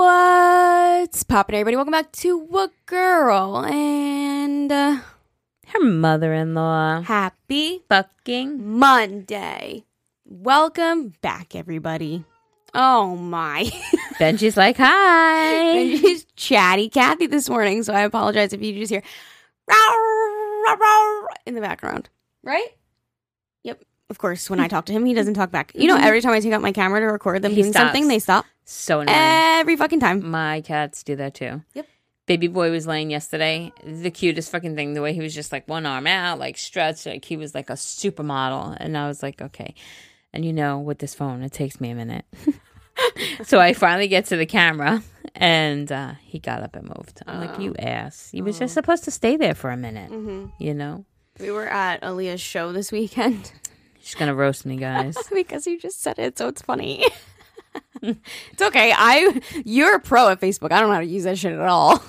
What's poppin', everybody? Welcome back to What Girl and uh, Her mother in law. happy Fucking. Monday. Welcome back, everybody. Oh my. Benji's like, hi. she's chatty Kathy this morning, so I apologize if you just hear in the background. Right? Yep. Of course, when I talk to him, he doesn't talk back. You know, every time I take out my camera to record them He doing something, they stop. So annoying. Every fucking time. My cats do that too. Yep. Baby boy was laying yesterday. The cutest fucking thing. The way he was just like one arm out, like stretched, like he was like a supermodel. And I was like, okay. And you know, with this phone, it takes me a minute. so I finally get to the camera, and uh, he got up and moved. I'm like, you ass. He was just supposed to stay there for a minute. You know, We were at Aaliyah's show this weekend. she's gonna roast me, guys. because you just said it, so it's funny. It's okay. I you're a pro at Facebook. I don't know how to use that shit at all.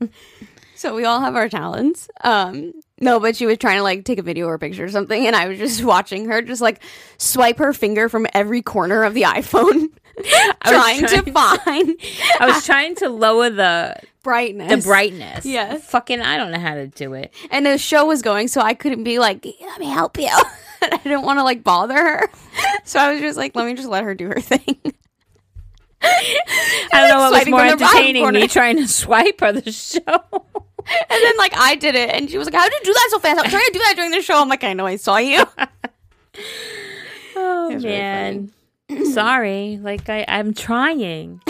so we all have our talents. Um no, but she was trying to like take a video or a picture or something, and I was just watching her just like swipe her finger from every corner of the iPhone, trying, to find I was trying to lower the brightness. the brightness. Yes. Fucking, I don't know how to do it. and the show was going, so I couldn't be like, "Let me help you." I didn't want to like bother her, so I was just like, "Let me just let her do her thing." I don't know what was more from the bottom entertaining, me trying to swipe or the show. And then like I did it, and she was like, "How'd you do that so fast?" I'm trying to do that during the show. I'm like, "I know, I saw you." Oh was really man, sorry. Like I, I'm trying,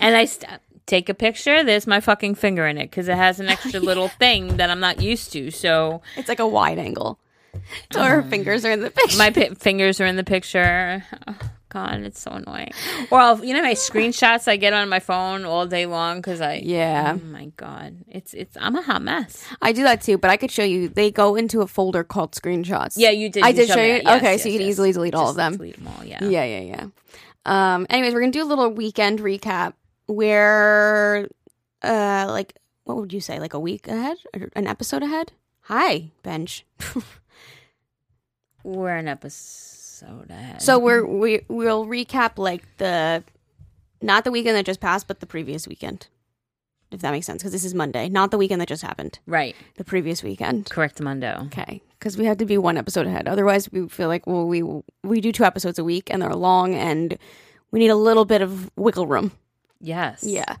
and I st- take a picture. There's my fucking finger in it because it has an extra little thing that I'm not used to. So it's like a wide angle, so her fingers are in the picture. my pi- fingers are in the picture. Oh, God, it's so annoying. Or I'll, you know my screenshots I get on my phone all day long because I. yeah, Oh my God, it's it's. I'm a hot mess. I do that too, but I could show you. They go into a folder called screenshots. Yeah, you did. I you did show me you. that. Yes, okay, yes, so you can yes. easily delete all of Just them. Delete them all. Yeah. Yeah, yeah, yeah. Um. Anyways, we're gonna do a little weekend recap where, uh, like, what would you say? Like a week ahead, Or an episode ahead? Hi, bench. We're an episode ahead. So we're we we'll recap like the not the weekend that just passed, but the previous weekend. If that makes sense, because this is Monday, not the weekend that just happened, right, the previous weekend. correct, Mundo. Okay, because we have to be one episode ahead. Otherwise, we feel like well, we we do two episodes a week and they're long, and we need a little bit of wiggle room. Yes. Yeah.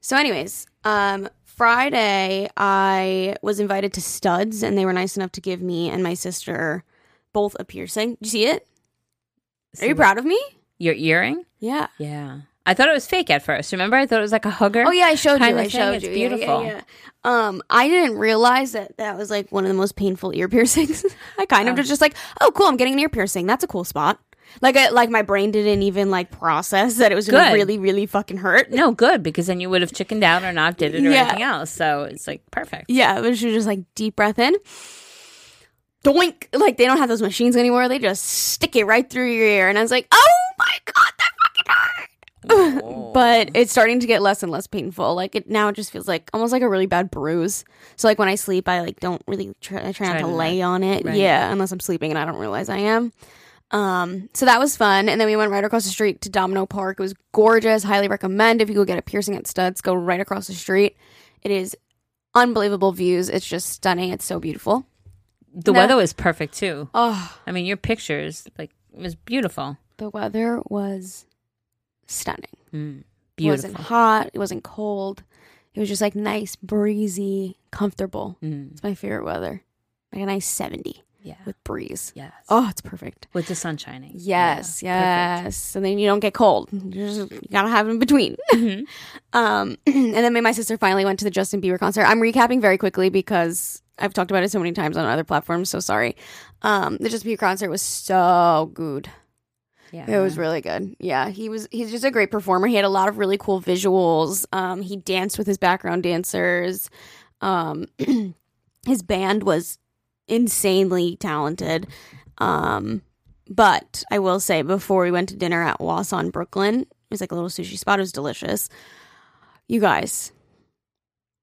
So, anyways, um, Friday I was invited to Studs, and they were nice enough to give me and my sister both a piercing. Did you see it? Are you See proud of me? Your earring? Yeah. Yeah. I thought it was fake at first. Remember, I thought it was like a hugger. Oh yeah, I showed you. I showed It's you. Yeah, yeah, beautiful. Yeah, Um, I didn't realize that that was like one of the most painful ear piercings. I kind of Oh. was just like, oh, cool, I'm getting an ear piercing. That's a cool spot. Like, I, like my brain didn't even like process that it was gonna Good. really, really fucking hurt. No, good because then you would have chickened out or not did it or Yeah. anything else. So it's like perfect. Yeah, it was just like deep breath in. Doink! Like they don't have those machines anymore. They just stick it right through your ear, and I was like, oh my god, that fucking hurt. Oh. but it's starting to get less and less painful. Like it now, it just feels like almost like a really bad bruise. So like when I sleep, I like don't really try, I try, Try not to to lay on it. right. Yeah, unless I'm sleeping and I don't realize I am. Um, so that was fun, and then we went right across the street to Domino Park. It was gorgeous. Highly recommend if you go get a piercing at Studs, go right across the street. It is unbelievable views. It's just stunning. It's so beautiful. The No. weather was perfect too. Oh, I mean, your pictures like it was beautiful. the weather was stunning. Mm, It wasn't hot. It wasn't cold. It was just like nice, breezy, comfortable. Mm, It's my favorite weather. Like a nice 70 yeah. with breeze. Yes. Oh, it's perfect. With the sun shining. Yes, Yeah, perfect. yes. And then you don't get cold. You, just, you gotta have in between. Mhm. Um, and then me and my sister finally went to the Justin Bieber concert. I'm recapping very quickly because I've talked about it so many times on other platforms. So sorry. Um, the Justin Bieber concert was so good. Yeah. It was really good. Yeah, he was. He's just a great performer. He had a lot of really cool visuals. Um, he danced with his background dancers. Um, his band was insanely talented. Um, but I will say, before we went to dinner at Wasan Brooklyn, it was like a little sushi spot. It was delicious. You guys,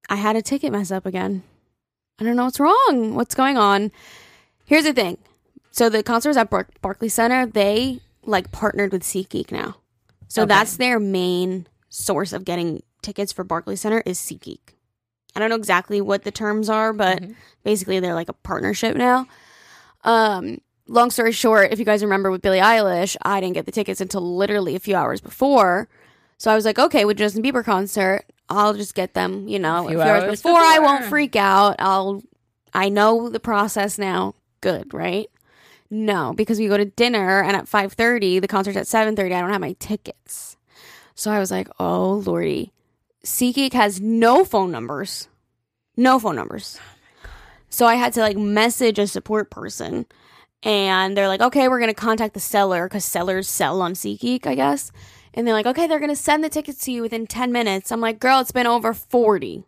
I had a ticket mess up again. I don't know what's wrong. What's going on? Here's the thing. So the concert was at Bar- Barclays Center. They like partnered with SeatGeek now. So Okay. that's their main source of getting tickets for Barclays Center is SeatGeek. I don't know exactly what the terms are, but Mhm. basically they're like a partnership now. Um, long story short, if you guys remember with Billie Eilish, I didn't get the tickets until literally a few hours before. So I was like, okay, with Justin Bieber concert, I'll just get them, you know, a few, hours, hours before. I won't freak out. I'll, I know the process now. Good, right? No, because we go to dinner and at five thirty, the concert's at seven thirty. I don't have my tickets, so I was like, oh lordy, SeatGeek has no phone numbers, no phone numbers. Oh so I had to like message a support person, and they're like, okay, we're gonna contact the seller because sellers sell on SeatGeek, I guess. And they're like, okay, they're gonna send the tickets to you within ten minutes. I'm like, girl, it's been over forty.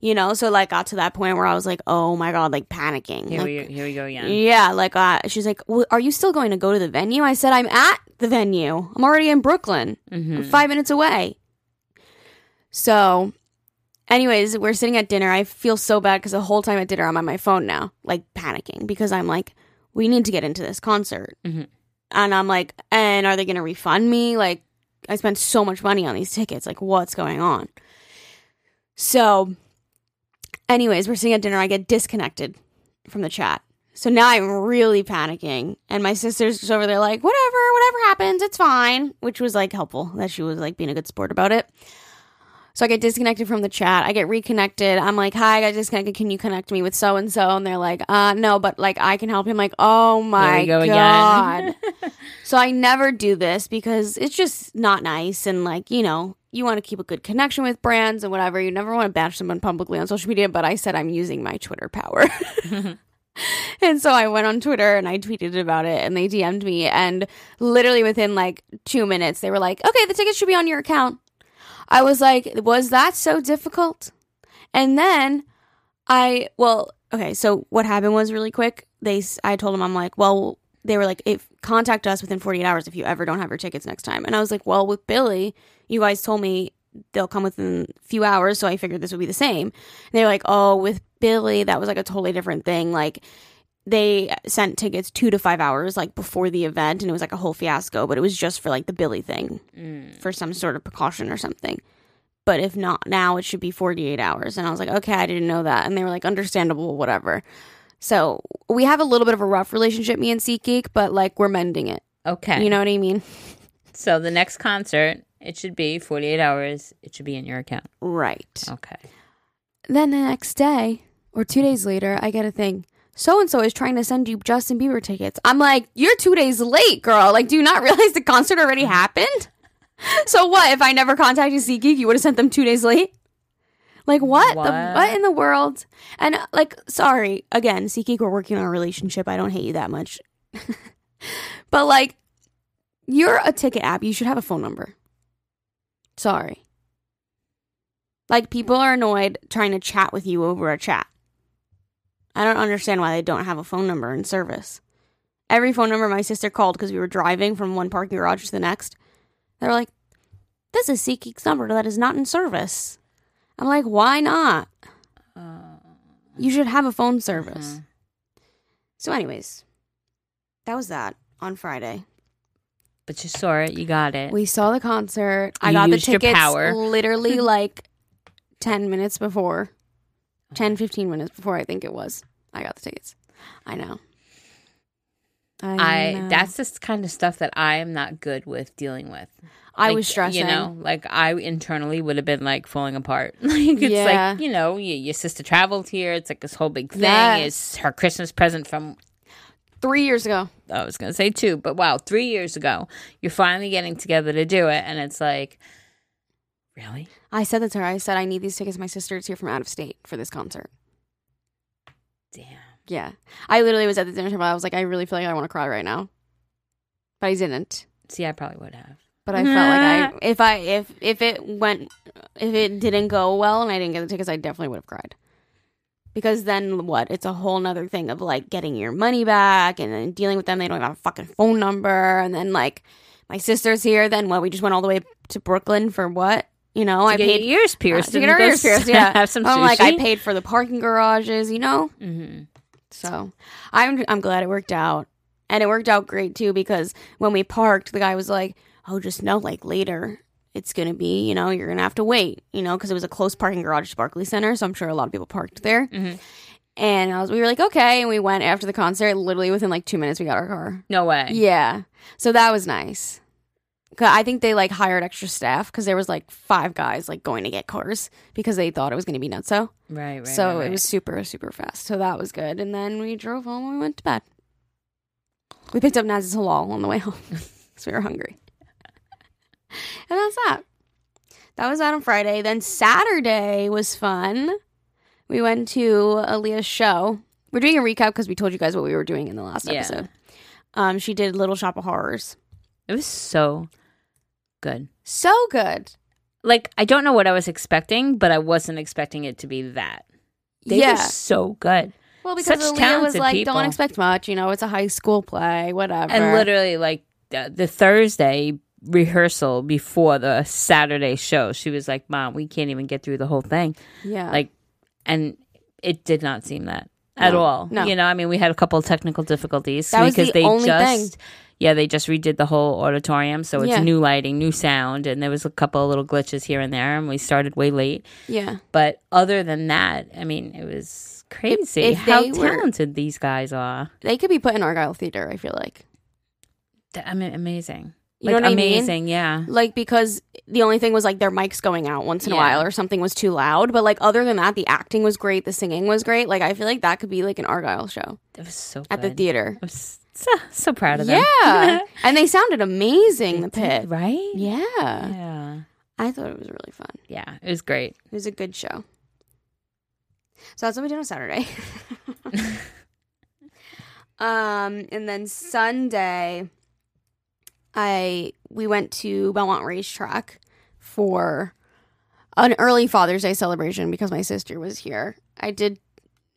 You know, so like got to that point where I was like, oh my god, like panicking. Here like, we here we go again. yeah, like uh, she's like, well, "Are you still going to go to the venue?" I said, "I'm at the venue. I'm already in Brooklyn. Mhm. I'm five minutes away." So, anyways, we're sitting at dinner. I feel so bad because the whole time at dinner, I'm on my phone now, like panicking because I'm like, "We need to get into this concert," Mhm. and I'm like, "And are they going to refund me? Like, I spent so much money on these tickets. Like, what's going on?" So, anyways, we're sitting at dinner. I get disconnected from the chat. So now I'm really panicking. And my sister's just over there like, whatever, whatever happens, it's fine. Which was like helpful that she was like being a good sport about it. So I get disconnected from the chat. I get reconnected. I'm like, hi, I got disconnected. Can you connect me with so and so? And they're like, uh, no, but like I can help him. Like, oh my go God. so I never do this because it's just not nice. And like, you know, you want to keep a good connection with brands and whatever. You never want to bash someone publicly on social media. But I said I'm using my Twitter power. And so I went on Twitter and I tweeted about it and they DM'd me. And literally within like two minutes, they were like, okay, the ticket should be on your account. I was like, was that so difficult? And then I, well, okay, so what happened was really quick. They, I told them, I'm like, well, they were like, if contact us within 48 hours if you ever don't have your tickets next time. And I was like, well, with Billie, you guys told me they'll come within a few hours. So I figured this would be the same. And they're like, oh, with Billie, that was like a totally different thing. Like, they sent tickets two to five hours like before the event and it was like a whole fiasco but it was just for like the Billie thing Mm. for some sort of precaution or something but if not now it should be 48 hours and i was like okay i didn't know that and they were like understandable whatever so we have a little bit of a rough relationship me and SeatGeek, but like we're mending it Okay. you know what i mean So the next concert, it should be 48 hours. It should be in your account. right Okay. then the next day or two days later i get a thing so and so is trying to send you Justin Bieber tickets. I'm like, you're two days late, girl. Like, do you not realize the concert already happened? So what? If I never contacted SeatGeek, you would have sent them two days late? Like what? The, What? what in the world? And uh, like, sorry, again, SeatGeek, we're working on a relationship. I don't hate you that much, but like, you're a ticket app. You should have a phone number. Sorry. Like people are annoyed trying to chat with you over a chat. I don't understand why they don't have a phone number in service. Every phone number my sister called because we were driving from one parking garage to the next, they were like, "This is SeatGeek's number that is not in service." I'm like, "Why not? Uh, You should have a phone service." mhm. So, anyways, that was that on Friday. But you saw it. You got it. We saw the concert. I You got the tickets literally like 10 minutes before. 10, 15 minutes before, I think it was. I got the tickets. I know. I know. that's the kind of stuff that I am not good with dealing with. I Like, was stressing. You know, like I internally would have been like falling apart. like it's Yeah. like you know, y your sister traveled here. It's like this whole big thing. Yes. It's her Christmas present from Three years ago. I was gonna say two, but wow, three years ago, you're finally getting together to do it, and it's like, really? I said that to her. I said, I need these tickets. My sister is here from out of state for this concert. Damn. Yeah. I literally was at the dinner table. I was like, I really feel like I want to cry right now. But I didn't. See, I probably would have. But I felt like I if I if if it went if it didn't go well and I didn't get the tickets, I definitely would have cried. Because then what? It's a whole nother thing of like getting your money back and then dealing with them. They don't have a fucking phone number. And then like my sister's here. Then what? We just went all the way to Brooklyn for what? You know, I paid ears uh, pierced. to get our ears pierced. Yeah, have some. Sushi. I'm like I paid for the parking garages. You know, Mhm. so I'm I'm glad it worked out, and it worked out great too because when we parked, the guy was like, "Oh, just know like later, it's gonna be, you know, you're gonna have to wait, you know, because it was a close parking garage to Barclays Center, so I'm sure a lot of people parked there. Mhm. And I was, we were like, okay, and we went after the concert. Literally within like two minutes, we got our car. No way. Yeah, so that was nice. I think they like hired extra staff because there was like five guys like going to get cars because they thought it was gonna be nutso. Right, right. so right, right. it was super super fast. So that was good. And then we drove home and we went to bed. We picked up Naz's halal on the way home because we were hungry. and that's that. That was that on Friday. Then Saturday was fun. We went to Aaliyah's show. We're doing a recap because we told you guys what we were doing in the last Yeah. episode. Um, she did Little Shop of Horrors. It was so good. So good. Like I don't know what I was expecting, but I wasn't expecting it to be that. They yeah. were so good. well, because such Aaliyah was like, people. don't expect much. You know, it's a high school play, whatever. And literally, like the, the Thursday rehearsal before the Saturday show, she was like, "Mom, we can't even get through the whole thing." yeah. Like, and it did not seem that at No, all. no. You know, I mean, we had a couple of technical difficulties That was because the they only just. thing. Yeah, they just redid the whole auditorium, so it's Yeah. new lighting, new sound, and there was a couple of little glitches here and there, and we started way late. yeah. But other than that, I mean, it was crazy if how they were- talented these guys are. They could be put in Argyle Theater, I feel like. Th- I mean, amazing. You like know what I mean? amazing, yeah. Like because the only thing was like their mics going out once in a Yeah. while or something was too loud. But like other than that, the acting was great, the singing was great. Like I feel like that could be like an Argyle show It was so at the theater. I was so, so proud of them. Yeah. and they sounded amazing, the pit. right? Yeah. Yeah. I thought it was really fun. Yeah, it was great. It was a good show. So that's what we did on Saturday. um, and then Sunday, I we went to Belmont Racetrack for an early Father's Day celebration because my sister was here. I did,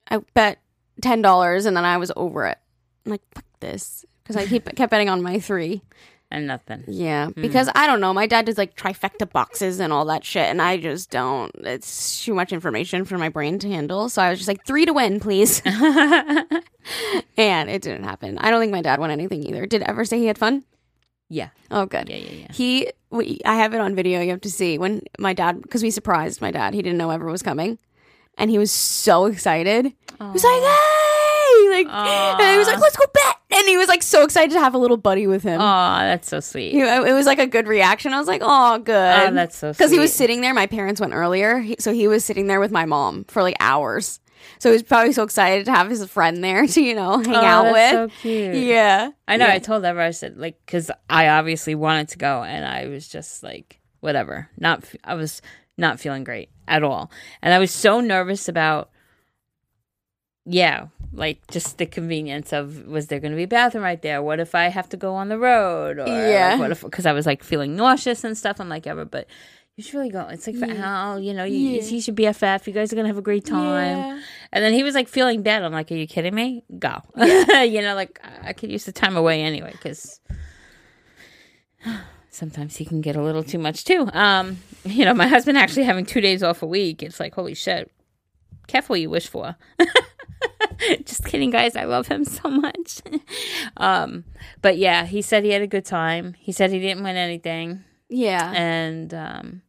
I bet ten dollars, and then I was over it. I'm like, this, because I keep kept betting on my three. And nothing. Yeah, hmm. because I don't know. My dad does like trifecta boxes and all that shit, and I just don't. It's too much information for my brain to handle. So I was just like, three to win, please. and it didn't happen. I don't think my dad won anything either. Did Ever say he had fun? yeah. Oh, good. Yeah, yeah, yeah. He, we, I have it on video. You have to see when my dad, because we surprised my dad. He didn't know Ever was coming, and he was so excited. He was like, "Hey!" Like, and he was like, "Let's go bet!" And he was like so excited to have a little buddy with him. Oh, that's so sweet. You know, it was like a good reaction. I was like, "Oh, good." Oh, that's so sweet. because he was sitting there. My parents went earlier, he, so he was sitting there with my mom for like hours. So he was probably so excited to have his friend there to you know hang oh, out that's with. so cute. yeah, I know. Yeah. I told Ever, I said, like, because I obviously wanted to go, and I was just like, whatever. Not, I was not feeling great at all, and I was so nervous about, yeah, like just the convenience of was there going to be a bathroom right there? What if I have to go on the road? Or Yeah. like, what if because I was like feeling nauseous and stuff. I'm like, Ever, but. You should really go. It's like for Al, you know, you, Yeah. you should BFF. You guys are gonna have a great time. Yeah. And then he was like feeling bad. I'm like, are you kidding me? Go. you know, like I could use the time away anyway because sometimes he can get a little too much too. Um, you know, my husband actually having two days off a week. It's like, holy shit. Careful what you wish for. Just kidding, guys. I love him so much. um, but yeah, he said he had a good time. He said he didn't win anything, yeah. and um,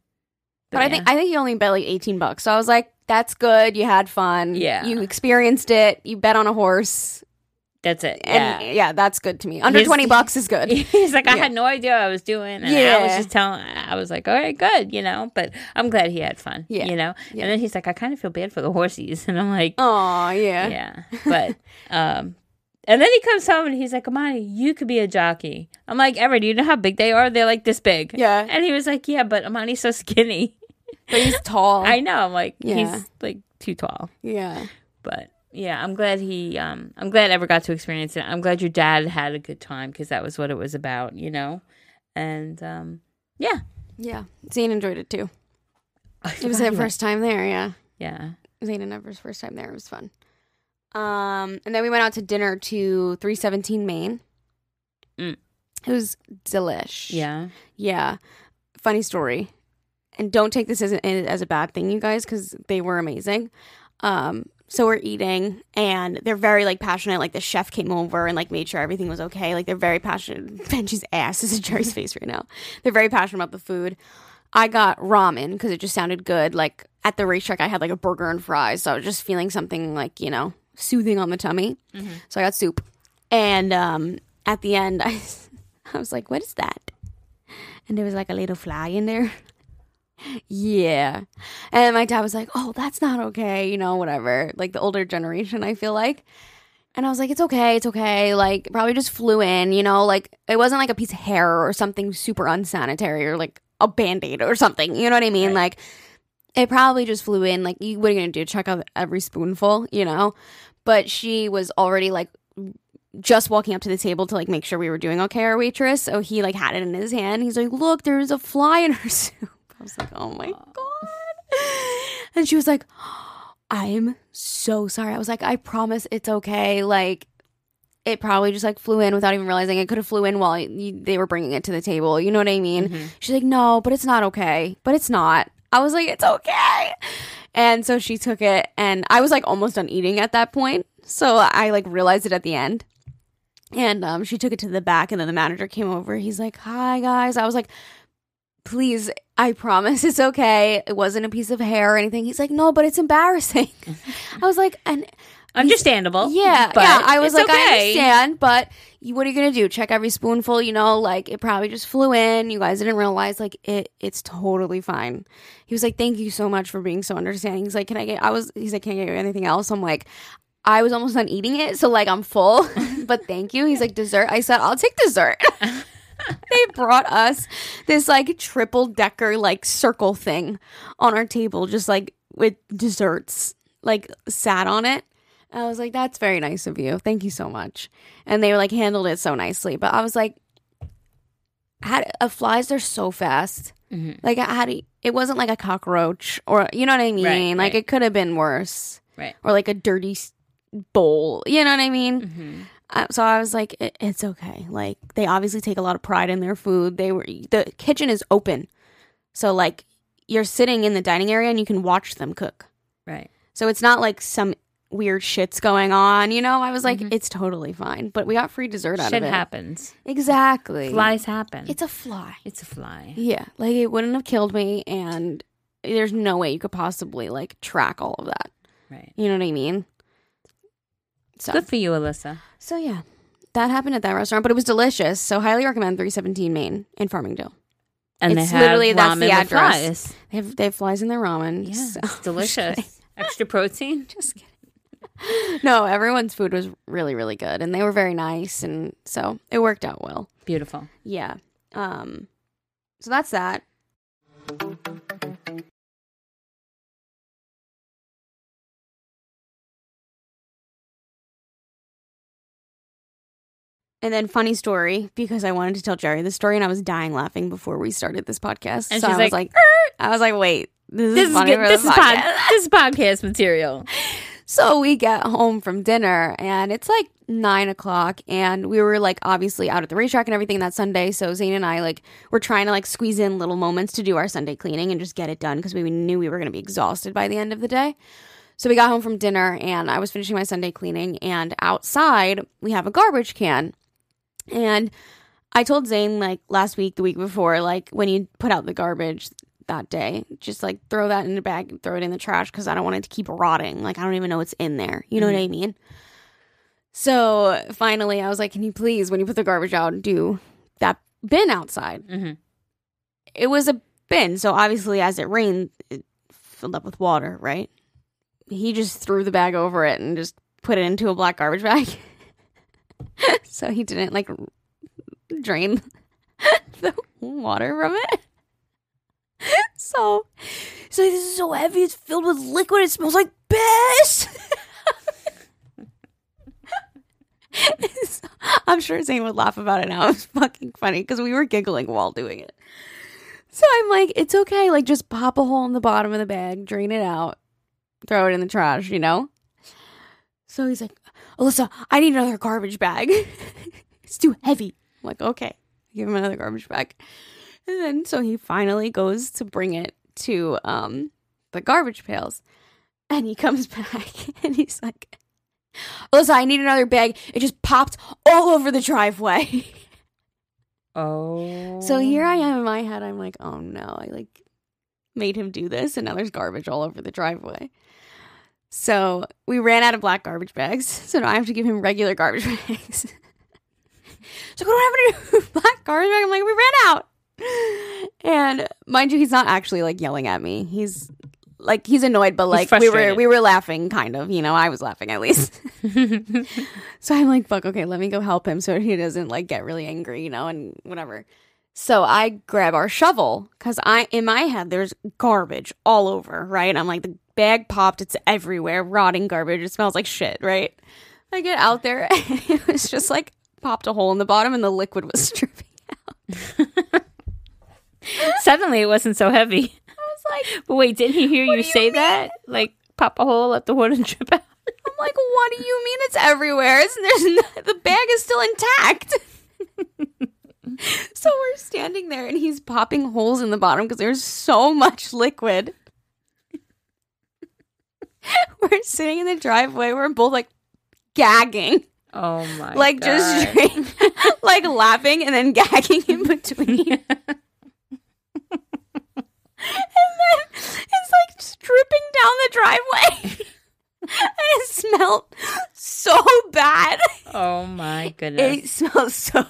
But I think I think he only bet like eighteen bucks. So I was like, "That's good. You had fun. Yeah. you experienced it. You bet on a horse, that's it. and yeah. yeah, that's good to me. Under His- twenty bucks is good. He's like, I Yeah. had no idea what I was doing. And I was just telling, I was like, all right, good, you know, but I'm glad he had fun, Yeah. you know? Yeah. And then he's like, I kind of feel bad for the horsies. And I'm like, Oh yeah. yeah, but, um, and then he comes home and he's like, Amani, you could be a jockey. I'm like, Ever, do you know how big they are? They're like this big. Yeah. And he was like, yeah, but Amani's so skinny. But he's tall. I know. I'm like, Yeah. he's like too tall. yeah. But yeah, I'm glad he, um, I'm glad Ever got to experience it. I'm glad your dad had a good time because that was what it was about, you know? And, um, yeah. Yeah. Zane enjoyed it too. It was their first time there. Yeah. Yeah. Zane and Ever's first time there. It was fun. Um, and then we went out to dinner to 317 Main. Mm. It was delish. Yeah. Yeah. Funny story. And don't take this as a, as a bad thing, you guys, because they were amazing. Um, so we're eating and they're very like passionate. Like the chef came over and like made sure everything was okay. Like they're very passionate. Benji's ass is in Jerry's face right now. They're very passionate about the food. I got ramen because it just sounded good. Like at the racetrack, I had like a burger and fries, so I was just feeling something like you know soothing on the tummy. So I got soup, and um, at the end, I I was like, "What is that?" And there was like a little fly in there. yeah, and my dad was like, "Oh, that's not okay," you know, whatever. Like the older generation, I feel like. And I was like, it's okay, it's okay. Like, probably just flew in, you know, like it wasn't like a piece of hair or something super unsanitary or like a band aid or something. You know what I mean? Like, it probably just flew in. Like, you, what are you going to do? Check out every spoonful, you know? But she was already like just walking up to the table to like make sure we were doing okay, our waitress. So he like had it in his hand. He's like, look, there's a fly in her soup. I was like, oh my God. And she was like, I'm so sorry. I was like, I promise it's okay. Like, it probably just like flew in without even realizing it could have flew in while you, they were bringing it to the table. You know what I mean? She's like, no, but it's not okay. But it's not. I was like, it's okay. And so she took it, and I was like almost done eating at that point. So I like realized it at the end. And um, she took it to the back, and then the manager came over. He's like, "Hi guys." I was like, "Please, I promise it's okay. It wasn't a piece of hair or anything." He's like, "No, but it's embarrassing." I was like, "And Understandable. yeah, but yeah." I was like, "I understand, but you, what are you gonna do? Check every spoonful? You know, like it probably just flew in. You guys didn't realize, like it. It's totally fine." He was like, "Thank you so much for being so understanding." He's like, "Can I get?" I was. He's like, "Can I get you anything else?" I'm like. I was almost done eating it, so like I'm full, but thank you. He's like dessert. I said I'll take dessert. they brought us this like triple decker like circle thing on our table, just like with desserts, like sat on it. I was like, that's very nice of you. Thank you so much. And they were like handled it so nicely. But I was like, how uh, flies are so fast. Mhm. Like how do you- it wasn't like a cockroach or you know what I mean? Right, like right. it could have been worse. Right. Or like a dirty bowl. You know what I mean? Mhm. Uh, so I was like, it, it's okay. Like they obviously take a lot of pride in their food. They were the kitchen is open, so like you're sitting in the dining area and you can watch them cook. Right. So it's not like some weird shits going on. You know, I was like, Mhm. it's totally fine. But we got free dessert out Shit of it. Shit happens. Exactly. Flies happen. It's a fly. it's a fly. Yeah, like it wouldn't have killed me, and there's no way you could possibly like track all of that. Right. You know what I mean? So Good for you, Alyssa. So yeah, that happened at that restaurant, but it was delicious. So highly recommend 317 Main in Farmingdale. And It's they have literally- that's the address. flies. They have they have flies in their ramen. Yeah, So- it's delicious. Extra protein. Just kidding. no, everyone's food was really really good, and they were very nice, and so it worked out well. Beautiful. Yeah. Um. So that's that. And then funny story because I wanted to tell Jerry the story and I was dying laughing before we started this podcast. And so I was like, like, I was like, wait, this, This is is funny good. This is pod, podcast. this is podcast material. So we get home from dinner and it's like nine o'clock and we were like obviously out at the racetrack and everything that Sunday. So Zane and I like were trying to like squeeze in little moments to do our Sunday cleaning and just get it done because we knew we were going to be exhausted by the end of the day. So we got home from dinner and I was finishing my Sunday cleaning and outside we have a garbage can. And I told Zane like last week, the week before, like when you put out the garbage that day, just like throw that in the bag and throw it in the trash because I don't want it to keep rotting. Like I don't even know what's in there. You know what I mean? So finally, I was like, "Can you please, when you put the garbage out, do that bin outside?" hmm It was a bin, so obviously, as it rained, it filled up with water. Right? He just threw the bag over it and just put it into a black garbage bag. so he didn't like drain the water from it. So, so this is so heavy. It's filled with liquid. It smells like piss. I'm sure Zane would laugh about it now. It was fucking funny because we were giggling while doing it. So I'm like, it's okay. Like, just pop a hole in the bottom of the bag, drain it out, throw it in the trash, you know? So he's like, Alyssa, I need another garbage bag. it's too heavy. I'm like, okay. Give him another garbage bag. And then so he finally goes to bring it to um the garbage pails. And he comes back and he's like, Alyssa, I need another bag. It just popped all over the driveway. Oh. So here I am in my head. I'm like, oh no. I like made him do this, and now there's garbage all over the driveway. So we ran out of black garbage bags. So now I have to give him regular garbage bags. so what do I have to do? black garbage bag? I'm like, we ran out. And mind you, he's not actually like yelling at me. He's like he's annoyed, but like we were we were laughing, kind of. You know, I was laughing at least. so I'm like, fuck, okay, let me go help him so he doesn't like get really angry, you know, and whatever. So I grab our shovel because I in my head there's garbage all over, right? I'm like the bag popped, it's everywhere, rotting garbage. It smells like shit, right? I get out there and it was just like popped a hole in the bottom and the liquid was dripping. Out. Suddenly it wasn't so heavy. I was like, But wait, didn't he hear you say mean? that? Like pop a hole, let the water drip out. I'm like, what do you mean it's everywhere? It's, there's no, the bag is still intact. so we're standing there and he's popping holes in the bottom because there's so much liquid. we're sitting in the driveway. We're both like gagging, Oh my like God. just straight, like laughing and then gagging in between. and then it's like dripping down the driveway. and it smelled so bad. Oh my goodness. It smells so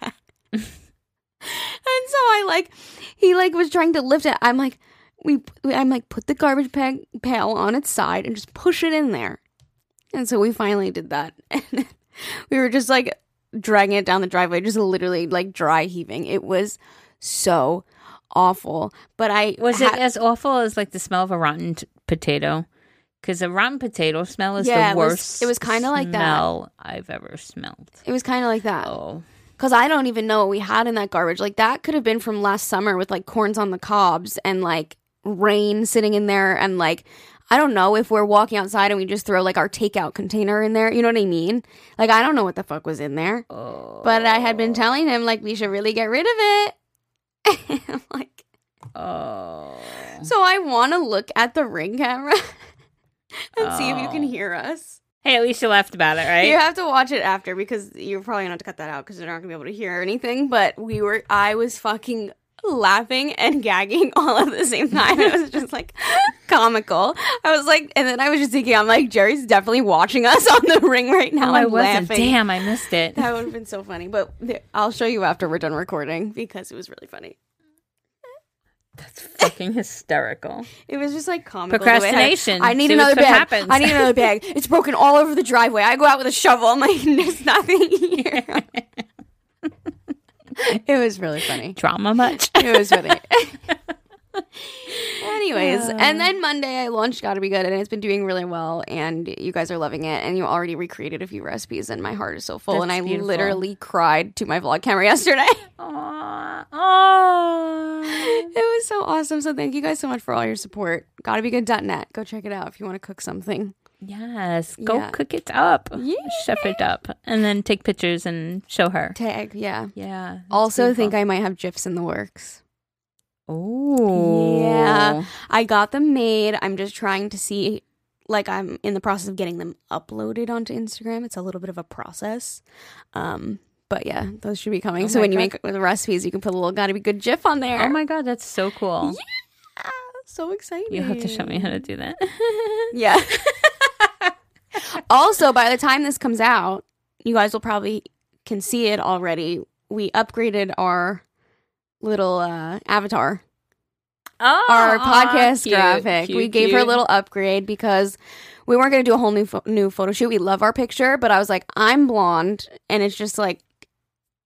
bad. and so I like, he like was trying to lift it. I'm like, we, I'm like, put the garbage bag pail on its side and just push it in there. And so we finally did that. And we were just like dragging it down the driveway, just literally like dry heaving. It was so awful. But I Was it as awful as like the smell of a rotten t- potato? Because a rotten potato smell is Yeah, the it was- worst. it was kinda like that. smell I've ever smelled. It was kind of like that. Oh, Because I don't even know what we had in that garbage. Like that could have been from last summer with like corns on the cobs and like rain sitting in there and like I don't know if we're walking outside and we just throw like our takeout container in there. You know what I mean? Like I don't know what the fuck was in there. oh, But I had been telling him like we should really get rid of it. I'm like oh. so I want to look at the ring camera and see if you can Oh. hear us. Hey, at least you laughed about it, right? You have to watch it after because you're probably gonna have to cut that out because they're not gonna be able to hear anything. But we were, I was fucking laughing and gagging all at the same time. It was just like comical. I was like, and then I was just thinking, I'm like, Jerry's definitely watching us on the ring right now. Oh, I wasn't. laughing. Damn, I missed it. That would have been so funny. But I'll show you after we're done recording because it was really funny. That's fucking hysterical. It was just like comical. I- Procrastination. I need See, another bag. happens. I need another bag. It's broken all over the driveway. I go out with a shovel. I'm like, there's nothing here. it was really funny. Drama much? It was funny. Anyways, and uh. then Monday I launched Gotta Be Good, and it's been doing really well, and you guys are loving it, and you already recreated a few recipes, and my heart is so full, and I beautiful. literally cried to my vlog camera yesterday. Aw. Aw. it was so awesome. So thank you guys so much for all your support. Gotta be good.net. Go check it out if you want to cook something. Yes, go Yeah. cook it up. Yeah. Chef it up. And then take pictures and show her. Tag, yeah. Yeah. Also, think I might have GIFs in the works. Oh. Yeah. I got them made. I'm just trying to see, like, I'm in the process of getting them uploaded onto Instagram. It's a little bit of a process. Um, but yeah, those should be coming. Oh so when you God. make the recipes, you can put a little gotta be good GIF on there. Oh my god, that's so cool. Ah, so exciting. You have to show me how to do that. Yeah. also, by the time this comes out, you guys will probably can see it already. We upgraded our little uh, avatar, oh, our podcast cute, graphic. cute, we gave her a little upgrade because we weren't going to do a whole new pho- new photo shoot. We love our picture, but I was like, I'm blonde, and it's just like.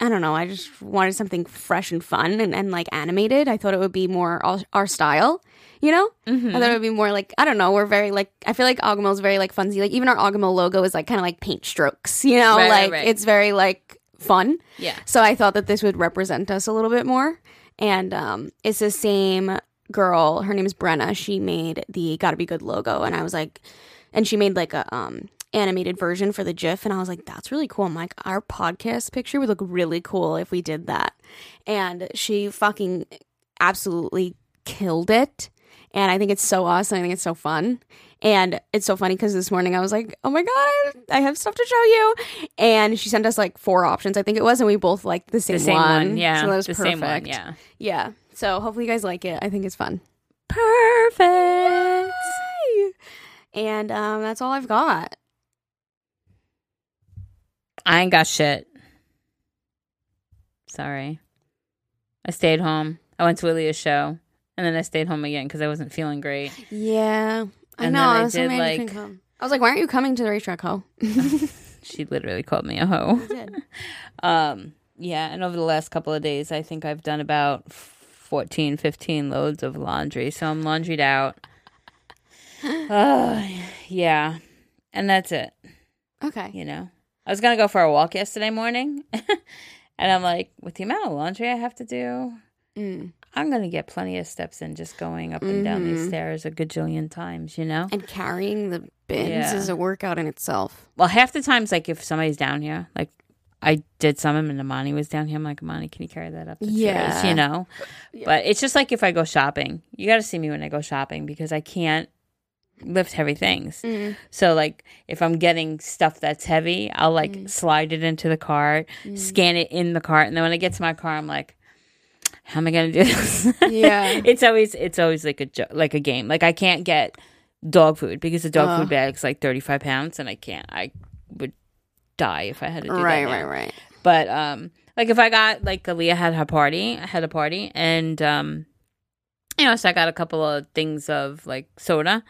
I don't know. I just wanted something fresh and fun and, and like animated. I thought it would be more our, our style, you know? Mhm. I thought it would be more like I don't know. We're very like I feel like Agahmil's very like funsy. Like even our Ogimo logo is like kind of like paint strokes. You know, Right, right, like right. it's very like fun. Yeah. So I thought that this would represent us a little bit more. And um, it's the same girl. Her name is Brenna. She made the Gotta Be Good logo, and I was like, and she made like a um animated version for the GIF, and I was like, that's really cool. I'm like, our podcast picture would look really cool if we did that. And she fucking absolutely killed it. And I think it's so awesome. I think it's so fun. And it's so funny because this morning I was like, oh my God, I have stuff to show you. And she sent us like four options, I think it was. And we both liked the same, The same one. one. Yeah. So that was the perfect. same one. Yeah. Yeah. So hopefully you guys like it. I think it's fun. Perfect. And um, that's all I've got. I ain't got shit. Sorry. I stayed home. I went to Aaliyah's show, and then I stayed home again because I wasn't feeling great. Yeah, I And know. I I was did, mad you couldn't like- come. I was like, why aren't you coming to the racetrack, ho? She literally called me a hoe. Um, yeah, and over the last couple of days, I think I've done about 14, 15 loads of laundry. So I'm laundried out. Uh, yeah, and that's it. Okay. You know, was gonna go for a walk yesterday morning, and I'm like, with the amount of laundry I have to do, Mm. I'm gonna get plenty of steps in just going up and down these Mhm. stairs a gajillion times. You know. And carrying the bins Yeah. is a workout in itself. Well, half the times, like if somebody's down here, like I did some of them and Amani was down here, I'm like, Amani, can you carry that up the stairs? Yeah. You know? Yeah. But it's just like if I go shopping, you got to see me when I go shopping because I can't lift heavy things. Mm. So, like, if I'm getting stuff that's heavy, I'll like Mm. slide it into the cart, Mm. scan it in the cart, and then when I get to my car, I'm like, how am I gonna do this? Yeah. it's always it's always like a jo- like a game. Like I can't get dog food because the dog Ugh. food bag's like 35 pounds, and I can't. I would die if I had to do Right, that. now. right, right. But um, like if I got like Aaliyah had her party, I had a party, and um, you know, so I got a couple of things of like soda,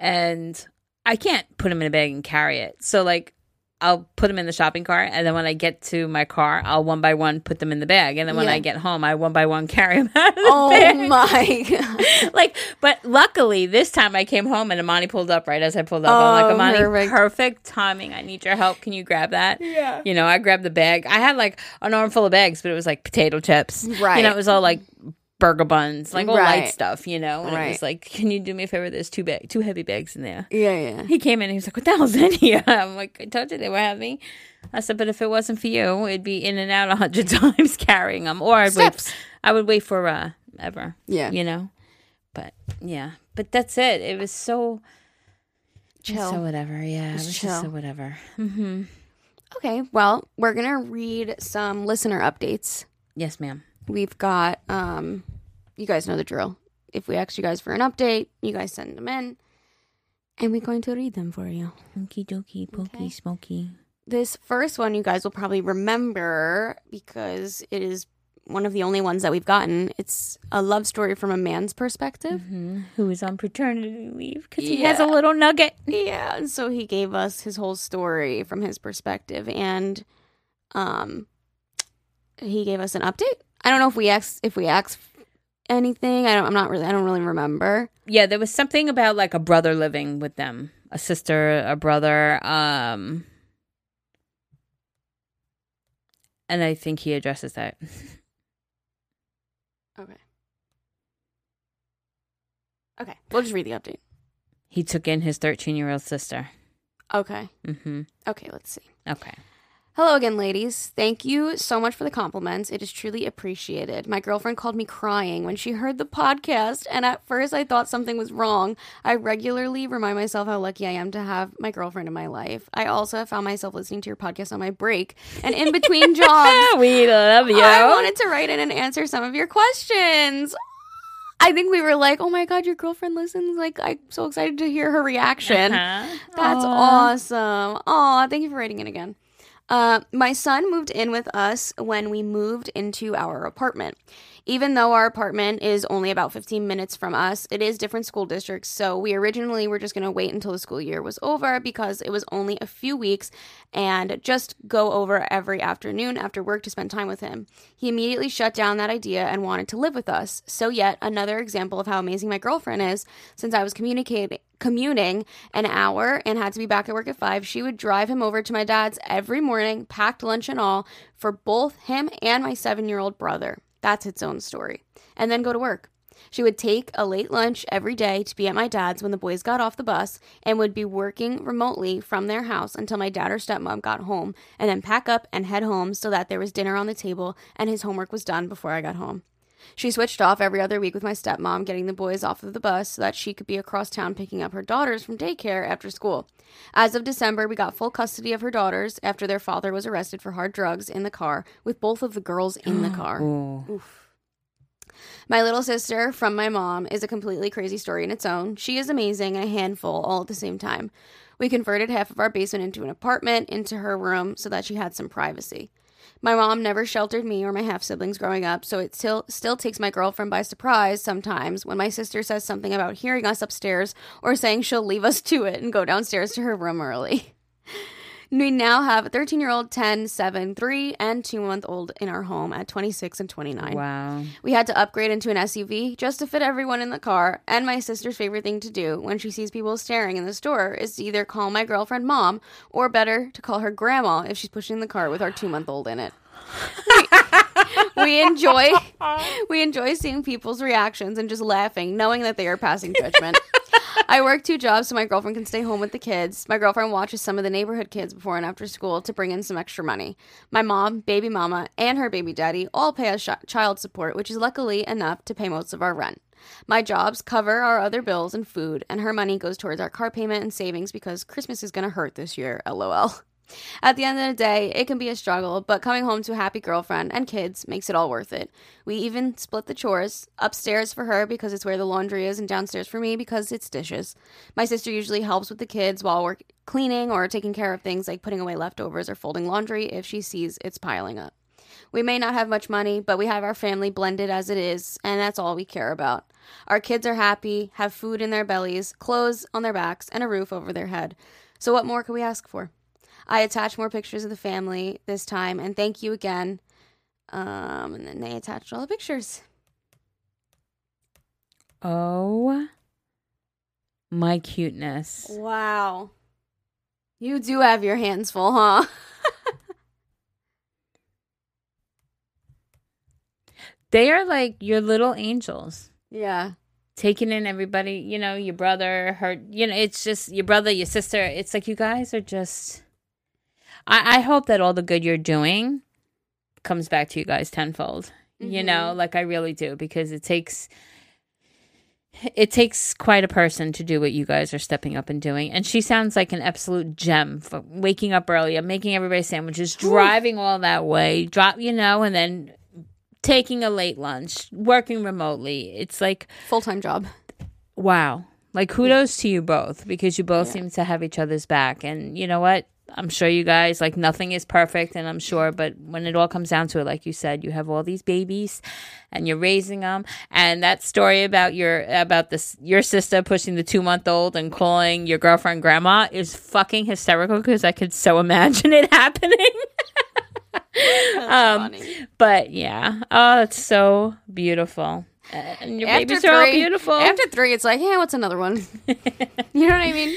and I can't put them in a bag and carry it. So like. I'll put them in the shopping cart, and then when I get to my car, I'll one by one put them in the bag, and then when Yeah. I get home, I one by one carry them out of the Oh bag. my god. like, but luckily this time I came home and Amani pulled up right as I pulled up. I'm like, Oh, Amani, perfect. perfect timing. I need your help. Can you grab that? Yeah. You know, I grabbed the bag. I had like an armful of bags, but it was like potato chips. Right. You know, it was all like burger buns, like all light stuff, you know? And it Right. was like, can you do me a favor? There's two bag two heavy bags in there. Yeah, yeah. He came in and he was like, What the hell's in here? I'm like, I told you they were heavy. I said, but if it wasn't for you, it'd be in and out a hundred times carrying them. Or I'd Steps. wait I would wait for uh Ever Yeah. you know but yeah but that's it it was so Chill. so whatever yeah it Just was chill. just so whatever hmm Okay, well, we're going to read some listener updates. yes ma'am We've got, um, you guys know the drill. If we ask you guys for an update, you guys send them in, and we're going to read them for you. Okie dokie pokey Okay. smoky This first one you guys will probably remember because it is one of the only ones that we've gotten. It's a love story from a man's perspective. hmm who is on paternity leave because he has a little nugget Yeah, and so he gave us his whole story from his perspective, and um, he gave us an update. I don't know if we asked if we asked anything. I don't. I'm not really. I don't really remember. yeah there was something about like a brother living with them a sister a brother um and i think he addresses that Okay. Okay, we'll just read the update. he took in his 13 year old sister Okay. Mm-hmm. Okay. Let's see. okay Hello again, ladies. Thank you so much for the compliments. It is truly appreciated. My girlfriend called me crying when she heard the podcast, and at first I thought something was wrong. I regularly remind myself how lucky I am to have my girlfriend in my life. I also found myself listening to your podcast on my break and in between jobs. we love you I wanted to write in and answer some of your questions. I think we were like, oh my God, your girlfriend listens. Like, I'm so excited to hear her reaction. Uh-huh. That's Aw. awesome. Aw, thank you for writing it again. Uh, my son moved in with us when we moved into our apartment. Even though our apartment is only about 15 minutes from us, it is different school districts. So we originally were just going to wait until the school year was over because it was only a few weeks and just go over every afternoon after work to spend time with him. He immediately shut down that idea and wanted to live with us. So, yet another example of how amazing my girlfriend is. Since I was communicating commuting an hour and had to be back at work at 5, she would drive him over to my dad's every morning, packed lunch and all, for both him and my 7-year-old brother. That's its own story. And then go to work. She would take a late lunch every day to be at my dad's when the boys got off the bus and would be working remotely from their house until my dad or stepmom got home and then pack up and head home so that there was dinner on the table and his homework was done before I got home. She switched off every other week with my stepmom, getting the boys off of the bus so that she could be across town picking up her daughters from daycare after school. As of December, we got full custody of her daughters after their father was arrested for hard drugs in the car with both of the girls in the car. My little sister from my mom is a completely crazy story in its own. She is amazing and a handful all at the same time. We converted half of our basement into an apartment, into her room, so that she had some privacy. My mom never sheltered me or my half siblings growing up, so it still still takes my girlfriend by surprise sometimes when my sister says something about hearing us upstairs or saying she'll leave us to it and go downstairs to her room early. We now have a 13 year old, 10, 7, 3, and 2 month old in our home at 26 and 29. Wow. We had to upgrade into an SUV just to fit everyone in the car. And my sister's favorite thing to do when she sees people staring in the store is to either call my girlfriend mom or better, to call her grandma if she's pushing the car with our two month old in it. we enjoy we enjoy seeing people's reactions and just laughing, knowing that they are passing judgment. I work two jobs so my girlfriend can stay home with the kids. My girlfriend watches some of the neighborhood kids before and after school to bring in some extra money. My mom, baby mama, and her baby daddy all pay us sh- child support, which is luckily enough to pay most of our rent. My jobs cover our other bills and food, and her money goes towards our car payment and savings because Christmas is going to hurt this year, lol. At the end of the day, it can be a struggle, but coming home to a happy girlfriend and kids makes it all worth it. We even split the chores upstairs for her because it's where the laundry is, and downstairs for me because it's dishes. My sister usually helps with the kids while we're cleaning or taking care of things like putting away leftovers or folding laundry if she sees it's piling up. We may not have much money, but we have our family blended as it is, and that's all we care about. Our kids are happy, have food in their bellies, clothes on their backs, and a roof over their head. So, what more could we ask for? I attached more pictures of the family this time, and thank you again. Um, and then they attached all the pictures. Oh my cuteness. Wow. You do have your hands full, huh? They are like your little angels. yeah. Taking in everybody, you know, your brother, her, you know, it's just your brother, your sister. It's like you guys are just. I, I hope that all the good you're doing comes back to you guys tenfold. You know, mm-hmm. like I really do because it takes it takes quite a person to do what you guys are stepping up and doing. And she sounds like an absolute gem for waking up early, making everybody sandwiches, driving all that way, drop, you know, and then taking a late lunch, working remotely. It's like, Full time job. wow. Like kudos to you both because you both seem to have each other's back. And you know what? I'm sure you guys like nothing is perfect and I'm sure but when it all comes down to it like you said you have all these babies and you're raising them and that story about your about this your sister pushing the 2 month old and calling your girlfriend grandma is fucking hysterical because I could so imagine it happening. um funny. but yeah. Oh, it's so beautiful. And your After babies are all beautiful. After three, it's like, yeah, what's another one? you know what I mean?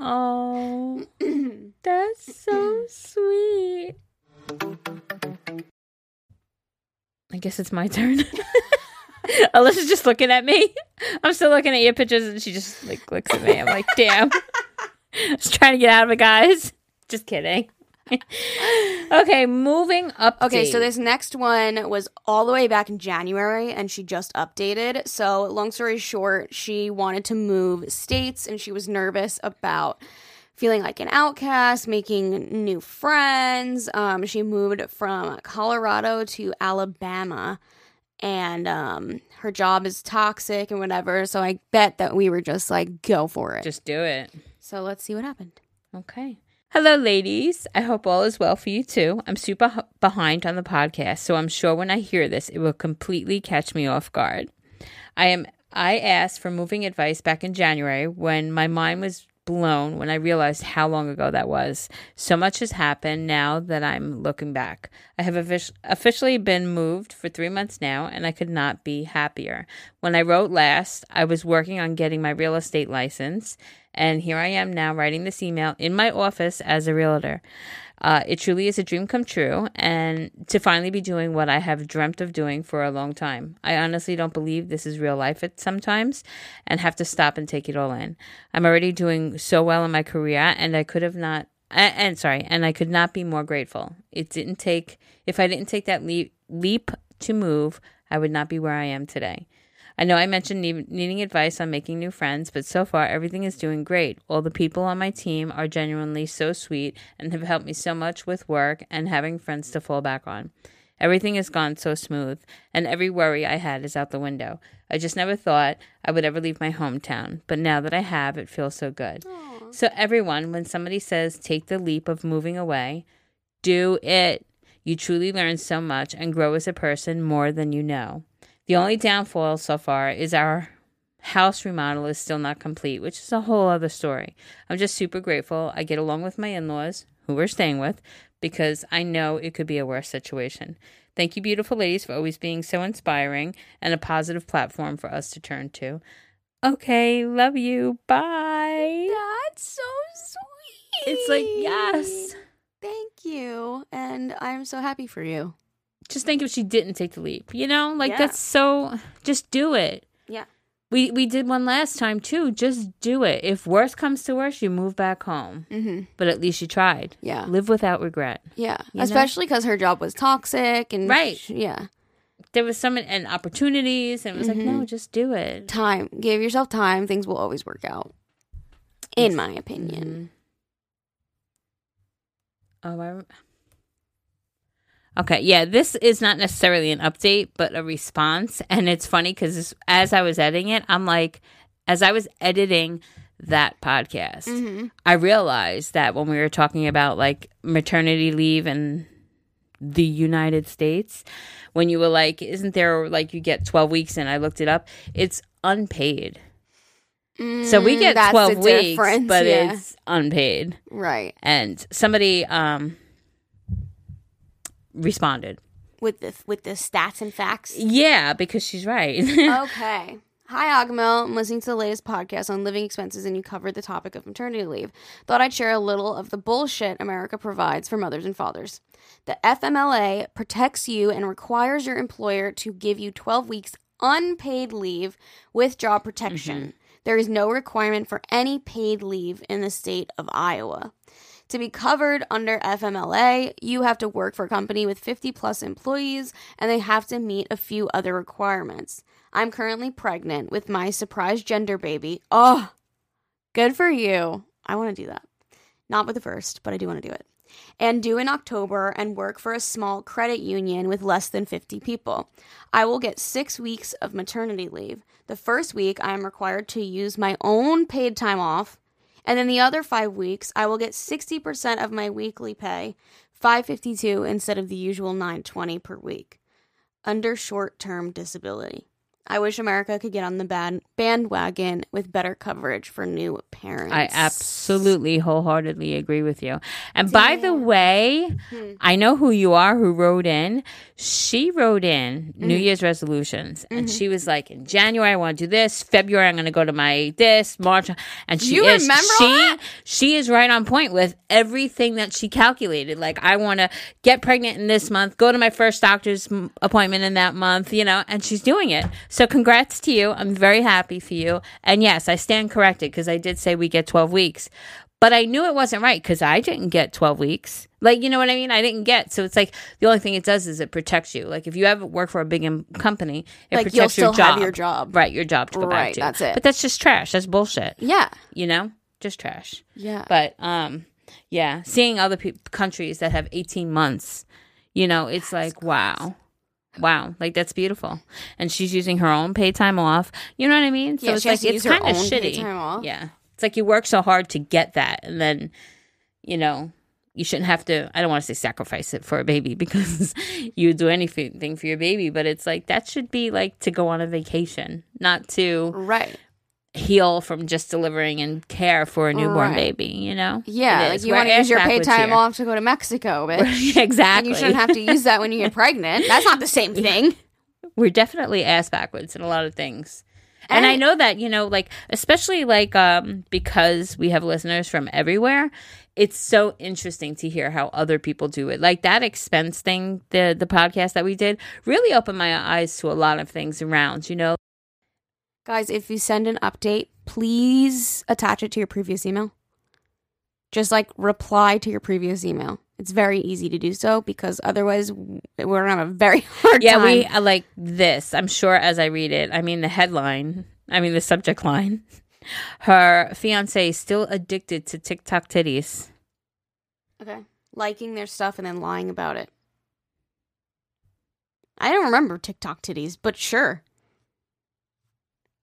Oh, that's so sweet. I guess it's my turn. Alyssa's just looking at me. I'm still looking at your pictures, and she just like looks at me. I'm like, damn. I was trying to get out of it, guys. Just kidding. okay, moving up. Okay, so this next one was all the way back in January and she just updated. So, long story short, she wanted to move states and she was nervous about feeling like an outcast, making new friends. Um, she moved from Colorado to Alabama and um, her job is toxic and whatever. So, I bet that we were just like, go for it. just do it. so, let's see what happened. Okay. Hello, ladies. I hope all is well for you too. I'm super behind on the podcast, so I'm sure when I hear this, it will completely catch me off guard. I am. I asked for moving advice back in January when my mind was blown when I realized how long ago that was. So much has happened now that I'm looking back. I have officially been moved for three months now, and I could not be happier. When I wrote last, I was working on getting my real estate license, and here I am now writing this email in my office as a realtor. Uh, it truly is a dream come true, and to finally be doing what I have dreamt of doing for a long time. I honestly don't believe this is real life at sometimes, and have to stop and take it all in. I'm already doing so well in my career, and I could have not. And, and sorry, and I could not be more grateful. It didn't take. If I didn't take that leap leap to move, I would not be where I am today. I know I mentioned need, needing advice on making new friends, but so far everything is doing great. All the people on my team are genuinely so sweet and have helped me so much with work and having friends to fall back on. Everything has gone so smooth, and every worry I had is out the window. I just never thought I would ever leave my hometown, but now that I have, it feels so good. Aw. So, everyone, when somebody says take the leap of moving away, do it. You truly learn so much and grow as a person more than you know. The only downfall so far is our house remodel is still not complete, which is a whole other story. I'm just super grateful I get along with my in laws, who we're staying with, because I know it could be a worse situation. Thank you, beautiful ladies, for always being so inspiring and a positive platform for us to turn to. Okay, love you. Bye. That's so sweet. It's like, yes. Thank you. And I'm so happy for you. Just think if she didn't take the leap, you know? Like Yeah. that's so just do it. Yeah. We we did one last time too. Just do it. If worse comes to worse, you move back home. Mm-hmm. But at least you tried. Yeah. Live without regret. Yeah. You? Especially because her job was toxic and Right. sh- yeah. There was some and opportunities and it was like, Mm-hmm. no, just do it. Time. Give yourself time. Things will always work out. In my opinion. Mhm. Oh, I. Okay, yeah, this is not necessarily an update, but a response, and it's funny because as I was editing it, I'm like, as I was editing that podcast, Mm-hmm. I realized that when we were talking about like maternity leave in the United States, when you were like, isn't there like you get 12 weeks, and I looked it up, it's unpaid. So we get Mm, That's 12 weeks, difference, but yeah. it's unpaid. right And somebody um responded. with the with the stats and facts. Yeah, because she's right. okay. Hi, Agahmil. I'm listening to the latest podcast on living expenses, and you covered the topic of maternity leave. Thought I'd share a little of the bullshit America provides for mothers and fathers. The FMLA protects you and requires your employer to give you 12 weeks unpaid leave with job protection. Mm-hmm. There is no requirement for any paid leave in the state of Iowa. To be covered under FMLA, you have to work for a company with 50 plus employees and they have to meet a few other requirements. I'm currently pregnant with my surprise gender baby. Oh, good for you. I want to do that. Not with the first, but I do want to do it. And due in October and work for a small credit union with less than 50 people. I will get six weeks of maternity leave. The first week, I am required to use my own paid time off. And then the other five weeks, I will get 60% of my weekly pay, 552 instead of the usual 920 per week, under short-term disability. I wish America could get on the band- bandwagon with better coverage for new parents. I absolutely wholeheartedly agree with you. And by the Damn. way, Hmm. I know who you are who wrote in. She wrote in Mm-hmm. New Year's resolutions and she was like, in January I want to do this, February I'm going to go to my this, March and she You is she she is right on point with everything that she calculated. Like I want to get pregnant in this month, go to my first doctor's appointment in that month, you know, and she's doing it. So congrats to you. I'm very happy for you. And yes, I stand corrected because I did say we get 12 weeks. But I knew it wasn't right because I didn't get 12 weeks. Like, you know what I mean? I didn't get. So it's like the only thing it does is it protects you. Like, if you ever work for a big em- company, it Like, protects you'll still your job. have your job. Right, your job to go back to. that's it. But that's just trash. That's bullshit. Yeah. You know? Just trash. Yeah. But um, yeah, seeing other pe- countries that have 18 months, you know, it's like wow, wow, like that's beautiful. And she's using her own paid time off. You know what I mean? So Yeah, it's like it's kind of shitty. Yeah, it's like you work so hard to get that, and then you know. You shouldn't have to. I don't want to say sacrifice it for a baby because you would do anything for your baby, but it's like that should be like to go on a vacation, not to right. Heal from just delivering and care for a newborn Right. baby, you know? Yeah. Like you want to use your paid time here. off to go to Mexico, bitch. exactly. And you shouldn't have to use that when you get pregnant. That's not the same thing. We're definitely ass backwards in a lot of things. And, And- I know that, you know, like especially like um because we have listeners from everywhere, it's so interesting to hear how other people do it. Like that expense thing, the the podcast that we did really opened my eyes to a lot of things around, you know. Guys, if you send an update, please attach it to your previous email. Just like reply to your previous email. It's very easy to do so because otherwise we're gonna a very hard Yeah, time. we like this. I'm sure as I read it, I mean the headline, I mean the subject line. Her fiance is still addicted to TikTok titties. okay liking their stuff and then lying about it. I don't remember TikTok titties, but sure.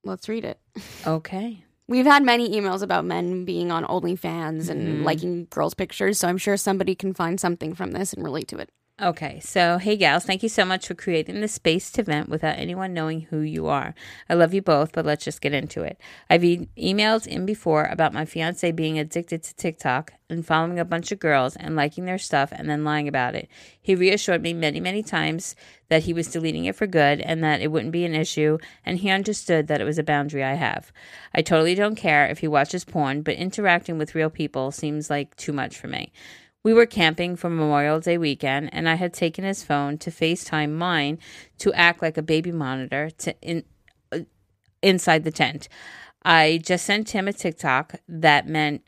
Let's read it. Okay. We've had many emails about men being on OnlyFans and Mhm. liking girls' pictures, so I'm sure somebody can find something from this and relate to it. Okay, so hey gals, thank you so much for creating the space to vent without anyone knowing who you are. I love you both, but let's just get into it. I've e- emailed in before about my fiance being addicted to TikTok and following a bunch of girls and liking their stuff and then lying about it. He reassured me many, many times that he was deleting it for good and that it wouldn't be an issue, and he understood that it was a boundary I have. I totally don't care if he watches porn, but interacting with real people seems like too much for me. We were camping for Memorial Day weekend, and I had taken his phone to FaceTime mine to act like a baby monitor to in, uh, inside the tent. I just sent him a TikTok that meant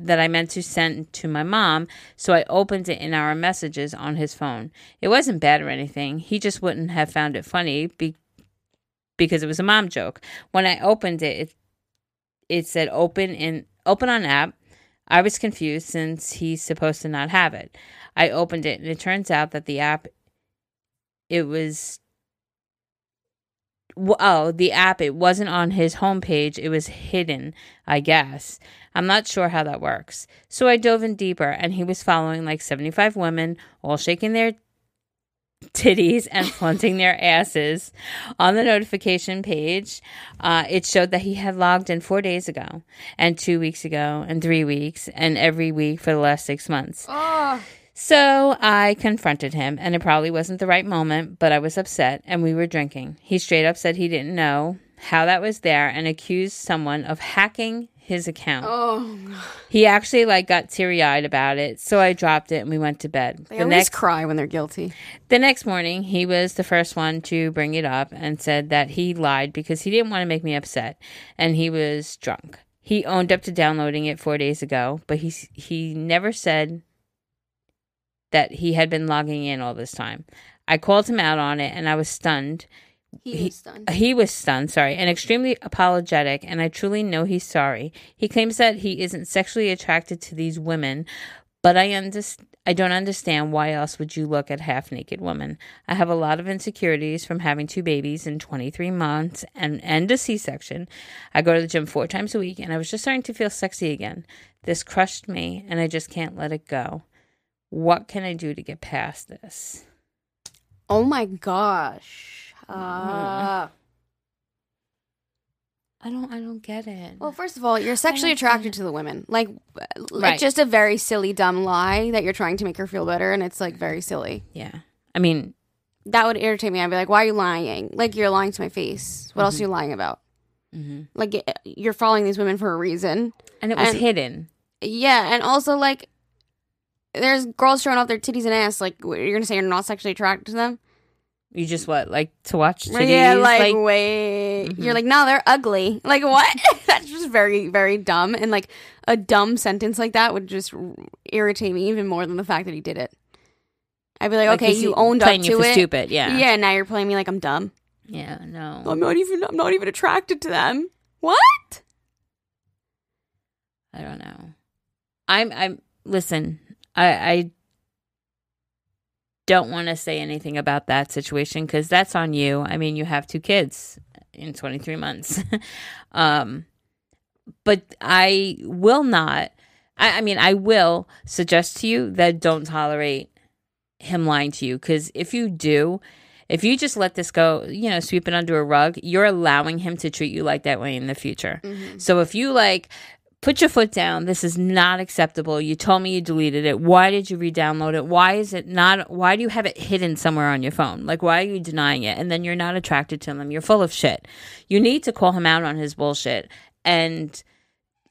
that I meant to send to my mom, so I opened it in our messages on his phone. It wasn't bad or anything. He just wouldn't have found it funny be- because it was a mom joke. When I opened it, it, it said open in open on app. I was confused since he's supposed to not have it. I opened it and it turns out that the app it was oh, the app it wasn't on his homepage, it was hidden, I guess. I'm not sure how that works. So I dove in deeper and he was following like 75 women all shaking their titties and flaunting their asses. On the notification page, uh, it showed that he had logged in four days ago, and two weeks ago, and three weeks, and every week for the last six months. Oh, So I confronted him, and it probably wasn't the right moment, but I was upset, and we were drinking. He straight up said he didn't know how that was there and accused someone of hacking his account. oh. He actually like got teary eyed about it, so I dropped it and we went to bed. They the always next cry when they're guilty. the next morning, he was the first one to bring it up and said that he lied because he didn't want to make me upset and he was drunk. He owned up to downloading it 4 days ago, but he he never said that he had been logging in all this time. I called him out on it and I was stunned. He, He- was stunned. He was stunned, sorry, and extremely apologetic, and I truly know he's sorry. He claims that he isn't sexually attracted to these women, but I understand. I don't understand why else would you look at half naked women. I have a lot of insecurities from having two babies in 23 months and, and a C section. I go to the gym four times a week and I was just starting to feel sexy again. This crushed me and I just can't let it go. What can I do to get past this? Oh my gosh. Uh, I don't I don't get it. well, first of all, you're sexually attracted to the women. Like, it's just a very silly, dumb lie that you're trying to make her feel better, and it's like very silly. yeah. I mean, That would irritate me. I'd be like, "Why are you lying? Like, you're lying to my face. What else are you lying about? mhm. Like, you're following these women for a reason." and it was And- hidden. Yeah, and also like, there's girls showing off their titties and ass. Like, you're gonna say you're not sexually attracted to them? You just what like to watch titties? yeah, like, like wait, Mhm. you're like, no, they're ugly. Like what? That's just very, very dumb. And like a dumb sentence like that would just irritate me even more than the fact that he did it. I'd be like, like, okay, you owned up to it. stupid. Yeah, yeah. Now you're playing me like I'm dumb. yeah. No, I'm not even. I'm not even attracted to them. What? I don't know. I'm. I'm. Listen, I. I don't want to say anything about that situation because that's on you. I mean, you have two kids in 23 months. um, but I will not. I, I mean, I will suggest to you that don't tolerate him lying to you because if you do, if you just let this go, you know, sweep it under a rug, you're allowing him to treat you like that way in the future. So if you like put your foot down, this is not acceptable. You told me you deleted it. Why did you re-download it? Why is it not why do you have it hidden somewhere on your phone? Like why are you denying it? And then you're not attracted to him. You're full of shit. You need to call him out on his bullshit and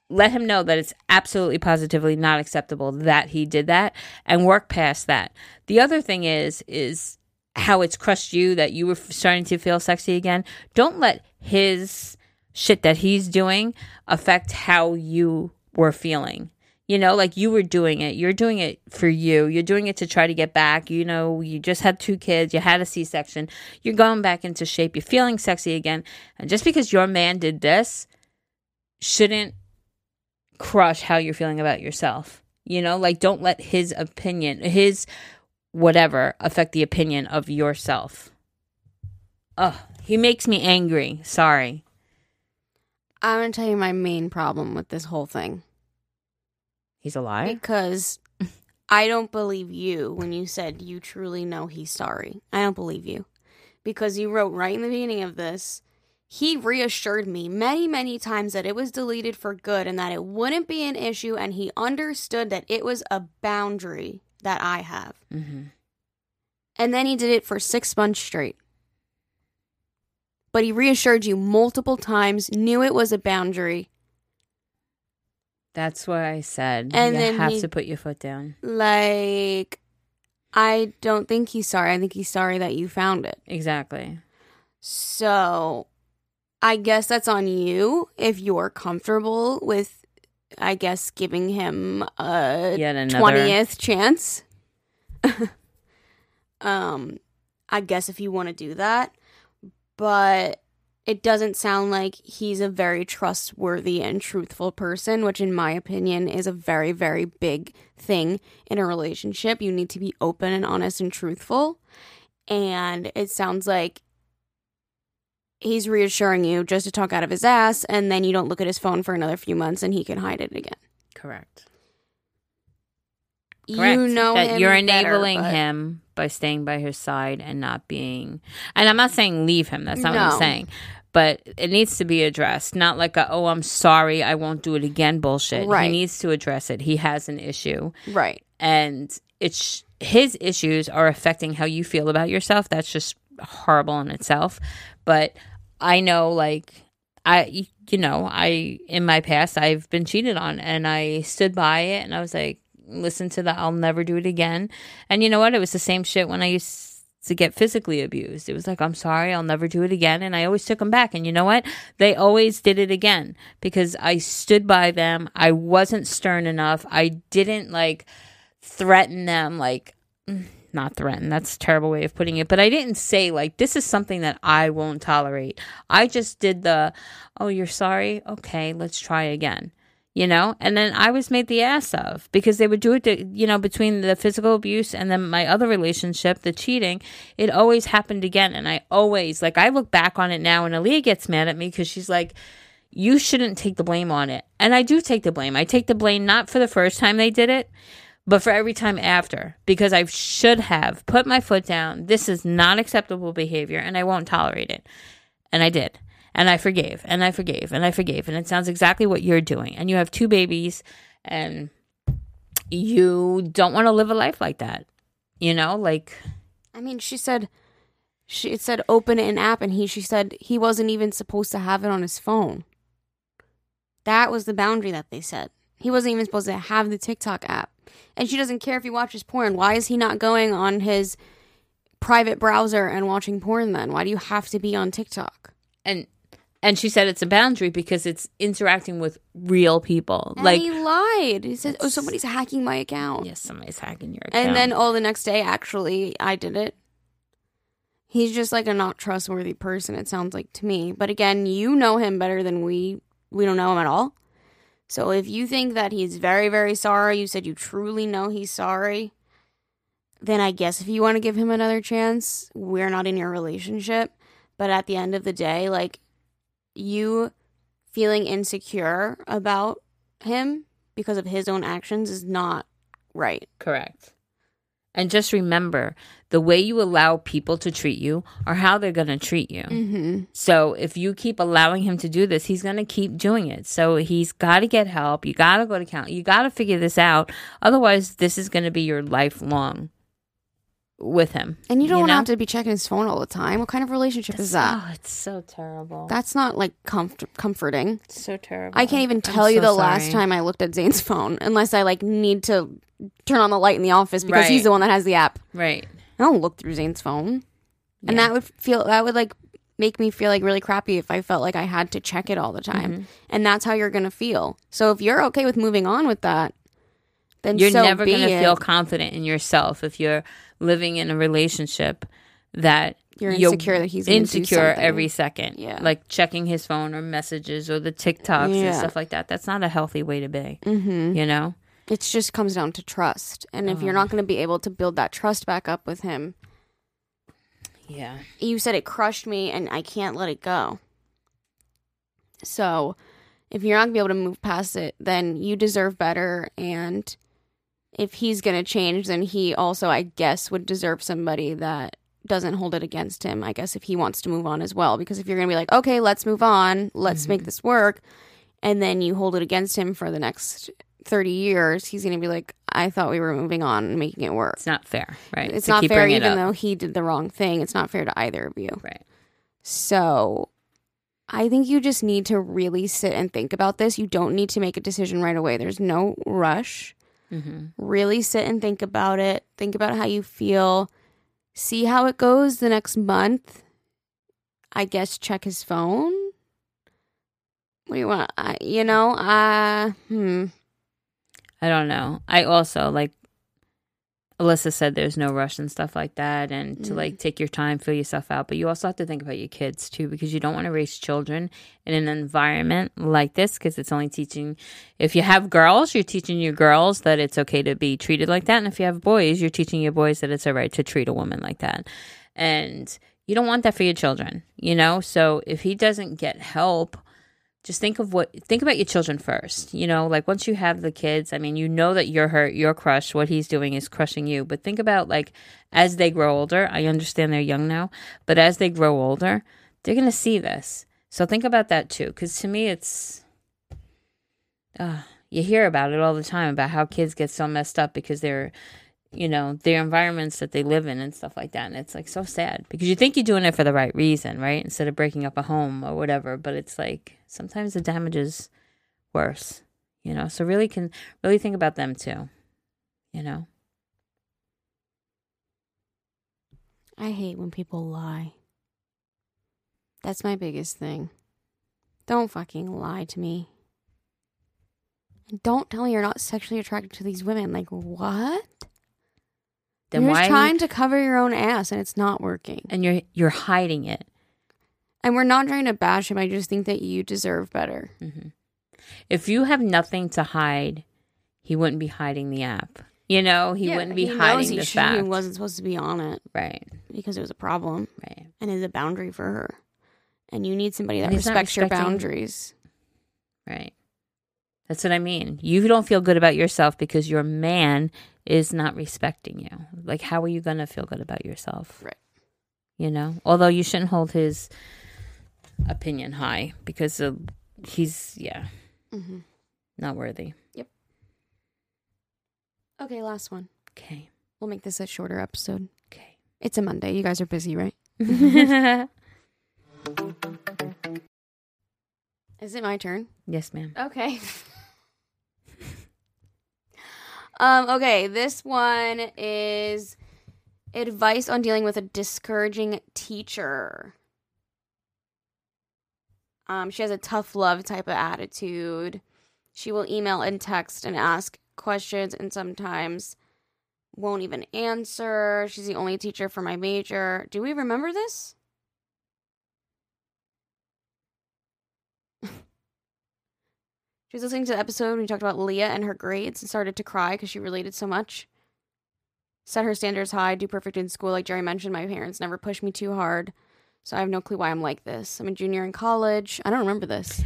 let him know that it's absolutely positively not acceptable that he did that and work past that. The other thing is is how it's crushed you that you were starting to feel sexy again. Don't let his shit that he's doing affect how you were feeling. You know, like you were doing it. You're doing it for you. You're doing it to try to get back. You know, you just had two kids. You had a C section. You're going back into shape. You're feeling sexy again. And just because your man did this shouldn't crush how you're feeling about yourself. You know, like don't let his opinion, his whatever affect the opinion of yourself. Ugh, he makes me angry. Sorry. I'm gonna tell you my main problem with this whole thing He's a liar. because I don't believe you when you said you truly know he's sorry. I don't believe you because you wrote right in the beginning of this. He reassured me many, many times that it was deleted for good and that it wouldn't be an issue, and he understood that it was a boundary that I have. hmm And then he did it for six months straight. But he reassured you multiple times, knew it was a boundary. That's why I said And you then have he- to put your foot down. Like, I don't think he's sorry. I think he's sorry that you found it. Exactly. So, I guess that's on you if you're comfortable with, I guess, giving him a Yet another. twentieth chance. um, I guess if you want to do that, but it doesn't sound like he's a very trustworthy and truthful person, which, in my opinion, is a very, very big thing in a relationship. You need to be open and honest and truthful. And it sounds like he's reassuring you just to talk out of his ass, and then you don't look at his phone for another few months and he can hide it again. Correct. Correct. You know that you're better, enabling but- him by staying by his side and not being. And I'm not saying leave him. That's not what I'm saying. But it needs to be addressed. Not like a oh I'm sorry I won't do it again bullshit. Right. He needs to address it. He has an issue, Right. and it's his issues are affecting how you feel about yourself. That's just horrible in itself. But I know like I you know, I in my past I've been cheated on and I stood by it and I was like listen to that I'll never do it again. And you know what? It was the same shit when I used to get physically abused. It was like I'm sorry, I'll never do it again and I always took them back and you know what? They always did it again because I stood by them. I wasn't stern enough. I didn't like threaten them like mm, not threaten that's a terrible way of putting it but i didn't say like this is something that i won't tolerate i just did the oh you're sorry okay let's try again you know and then i was made the ass of because they would do it to, you know between the physical abuse and then my other relationship the cheating it always happened again and i always like i look back on it now and Aaliyah gets mad at me because she's like you shouldn't take the blame on it and i do take the blame i take the blame not for the first time they did it but for every time after because I should have put my foot down. This is not acceptable behavior and I won't tolerate it. And I did. And I forgave and I forgave and I forgave. And it sounds exactly what you're doing. And you have two babies and you don't want to live a life like that. You know, like I mean, she said she it said open an app and he she said he wasn't even supposed to have it on his phone. That was the boundary that they set. He wasn't even supposed to have the TikTok app. And she doesn't care if he watches porn. Why is he not going on his private browser and watching porn then? Why do you have to be on TikTok? and and she said it's a boundary because it's interacting with real people. And like he lied. He said, "Oh, somebody's hacking my account." yes, somebody's hacking your account. And then, oh, the next day, actually, I did it. He's just like a not trustworthy person. It sounds like to me. But again, you know him better than we. We don't know him at all. So if you think that he's very, very sorry, you said you truly know he's sorry. Then I guess if you want to give him another chance, we're not in your relationship. But at the end of the day, like you feeling insecure about him because of his own actions is not right. Correct. And just remember the way you allow people to treat you or how they're going to treat you. Mm-hmm. So if you keep allowing him to do this, he's going to keep doing it. So he's got to get help. You got to go to count. You got to figure this out. Otherwise, this is going to be your lifelong with him. And you don't know? have to be checking his phone all the time. What kind of relationship is that? Oh, it's so terrible. That's not like comfort- comforting. It's so terrible. I can't even I'm tell you so the last time I looked at Zane's phone unless I like need to turn on the light in the office because Right. he's the one that has the app. Right. I don't look through Zane's phone. And that would feel that would like make me feel like really crappy if I felt like I had to check it all the time. Mm-hmm. And that's how you're going to feel. So if you're okay with moving on with that, then You're so never be going to feel confident in yourself if you're living in a relationship that You're insecure that he's insecure every second. Yeah. like checking his phone or messages or the TikToks and stuff like that. That's not a healthy way to be. Mhm. You know, It just comes down to trust. And if you're Oh. not going to be able to build that trust back up with him, Yeah. you said it crushed me and I can't let it go. So, if you're not going to be able to move past it, then you deserve better. And if he's going to change, then he also, I guess, would deserve somebody that doesn't hold it against him. I guess if he wants to move on as well. Because if you're going to be like, okay, let's move on, let's make mm-hmm. this work, and then you hold it against him for the next 30 years, he's going to be like, I thought we were moving on and making it work. It's not fair, right? It's To not fair, even though he did the wrong thing. It's not fair to either of you. Right. So I think you just need to really sit and think about this. You don't need to make a decision right away. There's no rush. Hmm Really sit and think about it. Think about how you feel. See how it goes the next month. I guess check his phone. What do you want? I, you know, uh, hmm. I don't know. I also like Alyssa said there's no rush and stuff like that and to Mm. like take your time, feel yourself out. But you also have to think about your kids too because you don't want to raise children in an environment like this because it's only teaching if you have girls, you're teaching your girls that it's okay to be treated like that. And if you have boys, you're teaching your boys that it's all right to treat a woman like that. And you don't want that for your children, you know? So if he doesn't get help, just think of what think about your children first you know like once you have the kids i mean you know that you're hurt you're crushed what he's doing is crushing you but think about like as they grow older i understand they're young now but as they grow older they're going to see this. So think about that too because to me it's uh, you hear about it all the time about how kids get so messed up because they're you know their environments that they live in and stuff like that and it's like so sad because you think you're doing it for the right reason right instead of breaking up a home or whatever but it's like sometimes the damage is worse you know so really can really think about them too you know I hate when people lie. That's my biggest thing. Don't fucking lie to me. Don't tell me you're not sexually attracted to these women. Like, what? Then you're why just are you- trying to cover your own ass and it's not working. and you're you're hiding it And we're not trying to bash him. I just think that you deserve better. hmm if you have nothing to hide he wouldn't be hiding the app you know he wouldn't be he knows hiding he the should- He wasn't supposed to be on it right because it was a problem right and is a boundary for her. And you need somebody that And respects your boundaries. Right. That's what I mean. You don't feel good about yourself because your man is not respecting you. Like, how are you going to feel good about yourself? Right. You know? Although you shouldn't hold his opinion high because of, he's, yeah, hmm not worthy. Yep. Okay, last one. Okay. We'll make this a shorter episode. Okay. It's a Monday. You guys are busy, right? Is it my turn? yes, ma'am. Okay. um, okay, this one is advice on dealing with a discouraging teacher. Um, she has a tough love type of attitude. She will email and text and ask questions and sometimes won't even answer. She's the only teacher for my major. Do we remember this? She was listening to the episode when we talked about Leah and her grades and started to cry because she related so much. Set her standards high, do perfect in school. Like Jerry mentioned, my parents never pushed me too hard. So I have no clue why I'm like this. I'm a junior in college. I don't remember this.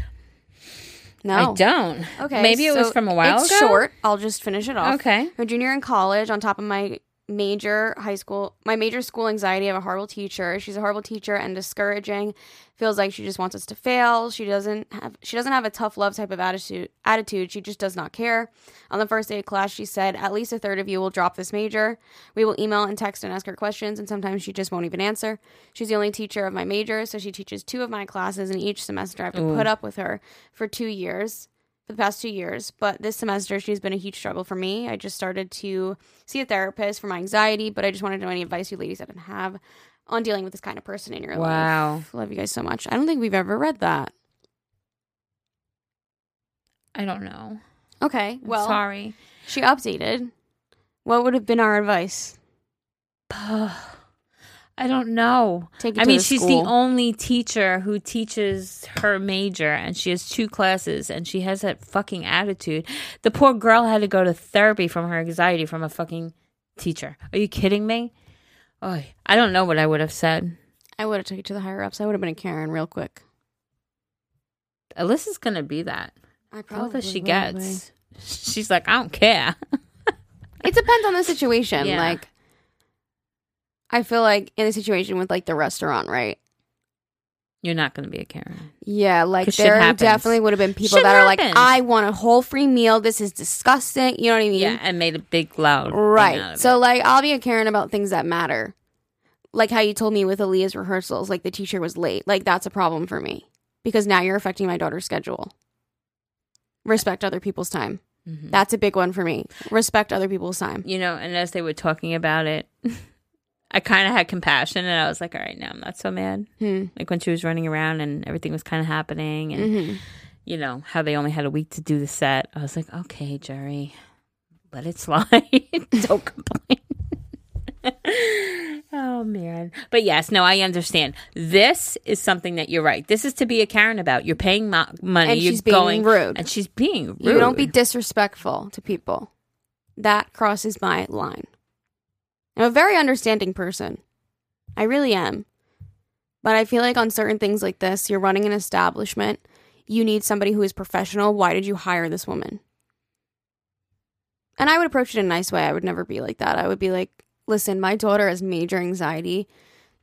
No. I don't. Okay. Maybe it was from a while it's ago. short. I'll just finish it off. Okay. I'm a junior in college on top of my major high school my major school anxiety. I have a horrible teacher. She's a horrible teacher and discouraging. Feels like she just wants us to fail. She doesn't have she doesn't have a tough love type of attitude attitude. She just does not care. On the first day of class, she said, At least a third of you will drop this major. We will email and text and ask her questions, and sometimes she just won't even answer. She's the only teacher of my major, so she teaches two of my classes, and each semester I have to Ooh. put up with her for two years the past two years. But this semester, she's been a huge struggle for me. I just started to see a therapist for my anxiety, but I just wanted to know any advice you ladies didn't have on dealing with this kind of person in your Wow. life. Wow. Love you guys so much. I don't think we've ever read that. I don't know. Okay, I'm well, sorry. she updated. What would have been our advice? I don't know. Take I mean, the she's school. the only teacher who teaches her major, and she has two classes, and she has that fucking attitude. The poor girl had to go to therapy from her anxiety from a fucking teacher. Are you kidding me? Oh, I don't know what I would have said. I would have took it to the higher ups. I would have been a Karen real quick. Alyssa's gonna be that. I probably All that she gets. She's like, I don't care. It depends on the situation. Yeah. Like, I feel like in a situation with like the restaurant, right? You're not gonna be a Karen. Yeah, like 'Cause shit there happens. definitely would have been people Shit that are like, happens. I want a whole free meal. This is disgusting. You know what I mean? Yeah, and made a big loud thing out Right. of So it. like I'll be a Karen about things that matter. Like how you told me with Aaliyah's rehearsals, like the teacher was late. Like that's a problem for me. Because now you're affecting my daughter's schedule. Respect other people's time. Mhm. That's a big one for me. Respect other people's time. you know, and as they were talking about it, I kind of had compassion, and I was like, all right, now I'm not so mad. Hmm. Like when she was running around and everything was kind of happening, and hmm you know how they only had a week to do the set. I was like, okay, Jerry, let it slide. Don't complain. oh man, but yes, no, I understand. This is something that you're right. This is to be a Karen about. You're paying mo- money. And you're she's being going rude. and she's being rude. You don't be disrespectful to people. That crosses my line. I'm a very understanding person. I really am. But I feel like on certain things like this, you're running an establishment. You need somebody who is professional. Why did you hire this woman? And I would approach it in a nice way. I would never be like that. I would be like, listen, my daughter has major anxiety.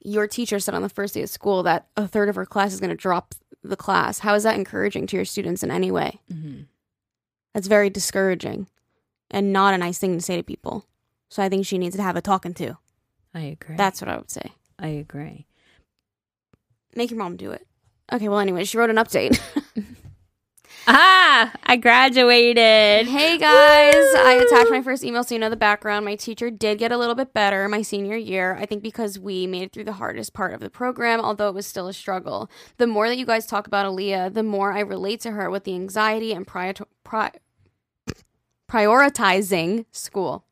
Your teacher said on the first day of school that a third of her class is going to drop the class. How is that encouraging to your students in any way? Mhm. That's very discouraging and not a nice thing to say to people. So I think she needs to have a talking to. I agree. That's what I would say. I agree. Make your mom do it. Okay, well, anyway, she wrote an update. Ah, I graduated. hey guys, I attached my first email so you know the background. My teacher did get a little bit better my senior year. I think because we made it through the hardest part of the program, although it was still a struggle. The more that you guys talk about Aaliyah, the more I relate to her with the anxiety and prior- pri- prioritizing school.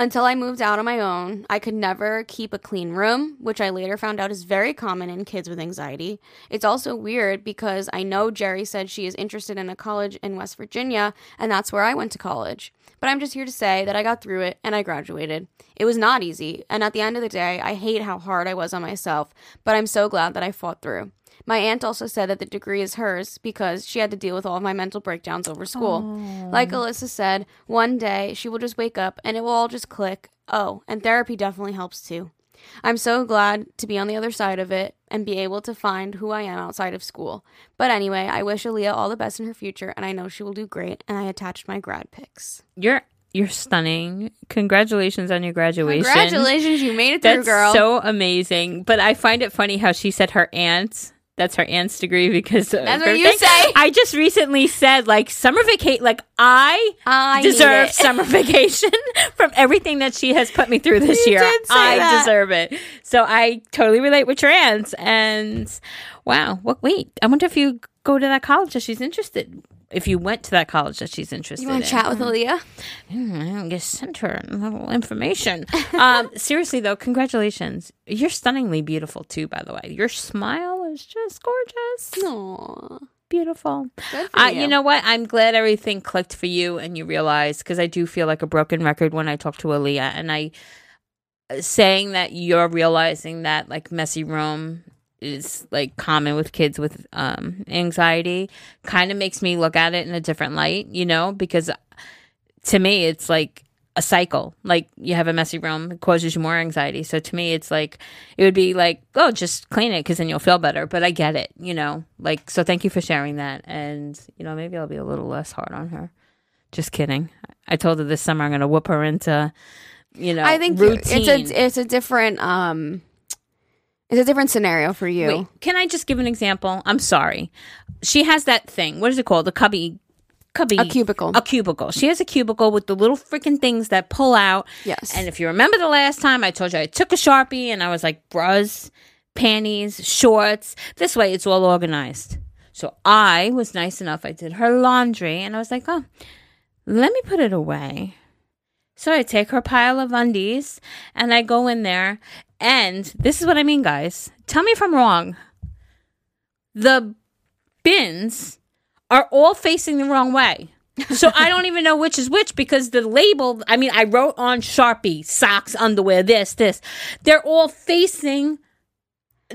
Until I moved out on my own, I could never keep a clean room, which I later found out is very common in kids with anxiety. It's also weird because I know Jerry said she is interested in a college in West Virginia, and that's where I went to college. But I'm just here to say that I got through it and I graduated. It was not easy, and at the end of the day, I hate how hard I was on myself, but I'm so glad that I fought through. My aunt also said that the degree is hers because she had to deal with all of my mental breakdowns over school. Like Alyssa said, one day she will just wake up and it will all just click. Oh, and therapy definitely helps too. I'm so glad to be on the other side of it and be able to find who I am outside of school. But anyway, I wish Aaliyah all the best in her future and I know she will do great. And I attached my grad pics. You're you're stunning. Congratulations on your graduation. Congratulations, you made it through, girl. so amazing. But I find it funny how she said her aunt. That's her aunt's degree because That's what you thing. say. I just recently said like summer vacation. Like I I deserve summer vacation from everything that she has put me through this You year. I that. deserve it. So I totally relate with your aunts. And wow, what? Wait, I wonder if you go to that college that she's interested. If you went to that college that she's interested You want to chat with Aaliyah? Mm, I just sent her a little information. um, seriously though, congratulations. You're stunningly beautiful too, by the way. Your smile is just gorgeous. Aww. Beautiful. Uh, you. you know what? I'm glad everything clicked for you and you realized because I do feel like a broken record when I talk to Aaliyah and I uh, saying that you're realizing that like messy room is like common with kids with um anxiety kind of makes me look at it in a different light, you know, because to me it's like a cycle. Like you have a messy room, it causes you more anxiety. So to me, it's like it would be like, oh, just clean it because then you'll feel better. But I get it, you know. Like so, thank you for sharing that. And you know, maybe I'll be a little less hard on her. Just kidding. I told her this summer I'm going to whoop her into, you know, I think routine. it's a it's a different um it's a different scenario for you. Wait, can I just give an example? I'm sorry. She has that thing. What is it called? A cubby. Cubby. A cubicle. A cubicle. She has a cubicle with the little freaking things that pull out. Yes. And if you remember the last time I told you I took a Sharpie and I was like, bras, panties, shorts. This way it's all organized. So I was nice enough. I did her laundry and I was like, oh, let me put it away. So I take her pile of undies and I go in there And this is what I mean, guys. Tell me if I'm wrong. The bins are all facing the wrong way. so I don't even know which is which because the label, I mean, I wrote on Sharpie, socks, underwear, this, this. They're all facing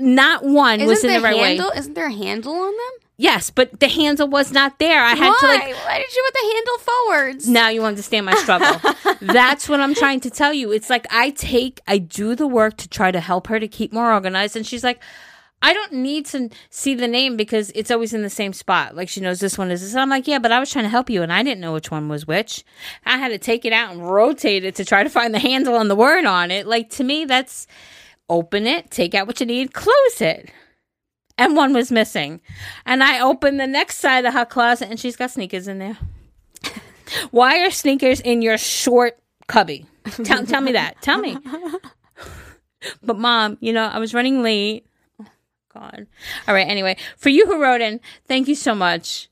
not one Isn't was in the the right handle? way. Isn't there a handle on them? Yes, but the handle was not there. I had Why? to like Why did you put the handle forwards? now you understand my struggle. That's what I'm trying to tell you. It's like I take, I do the work to try to help her to keep more organized. And she's like, I don't need to see the name because it's always in the same spot. Like she knows this one is this. I'm like, yeah, but I was trying to help you and I didn't know which one was which. I had to take it out and rotate it to try to find the handle and the word on it. Like to me, that's open it, take out what you need, close it. And one was missing. And I opened the next side of her closet and she's got sneakers in there. Why are sneakers in your short cubby? Tell, tell me that. Tell me. But mom, you know, I was running late. Oh, God. All right. Anyway, for you who wrote in, thank you so much.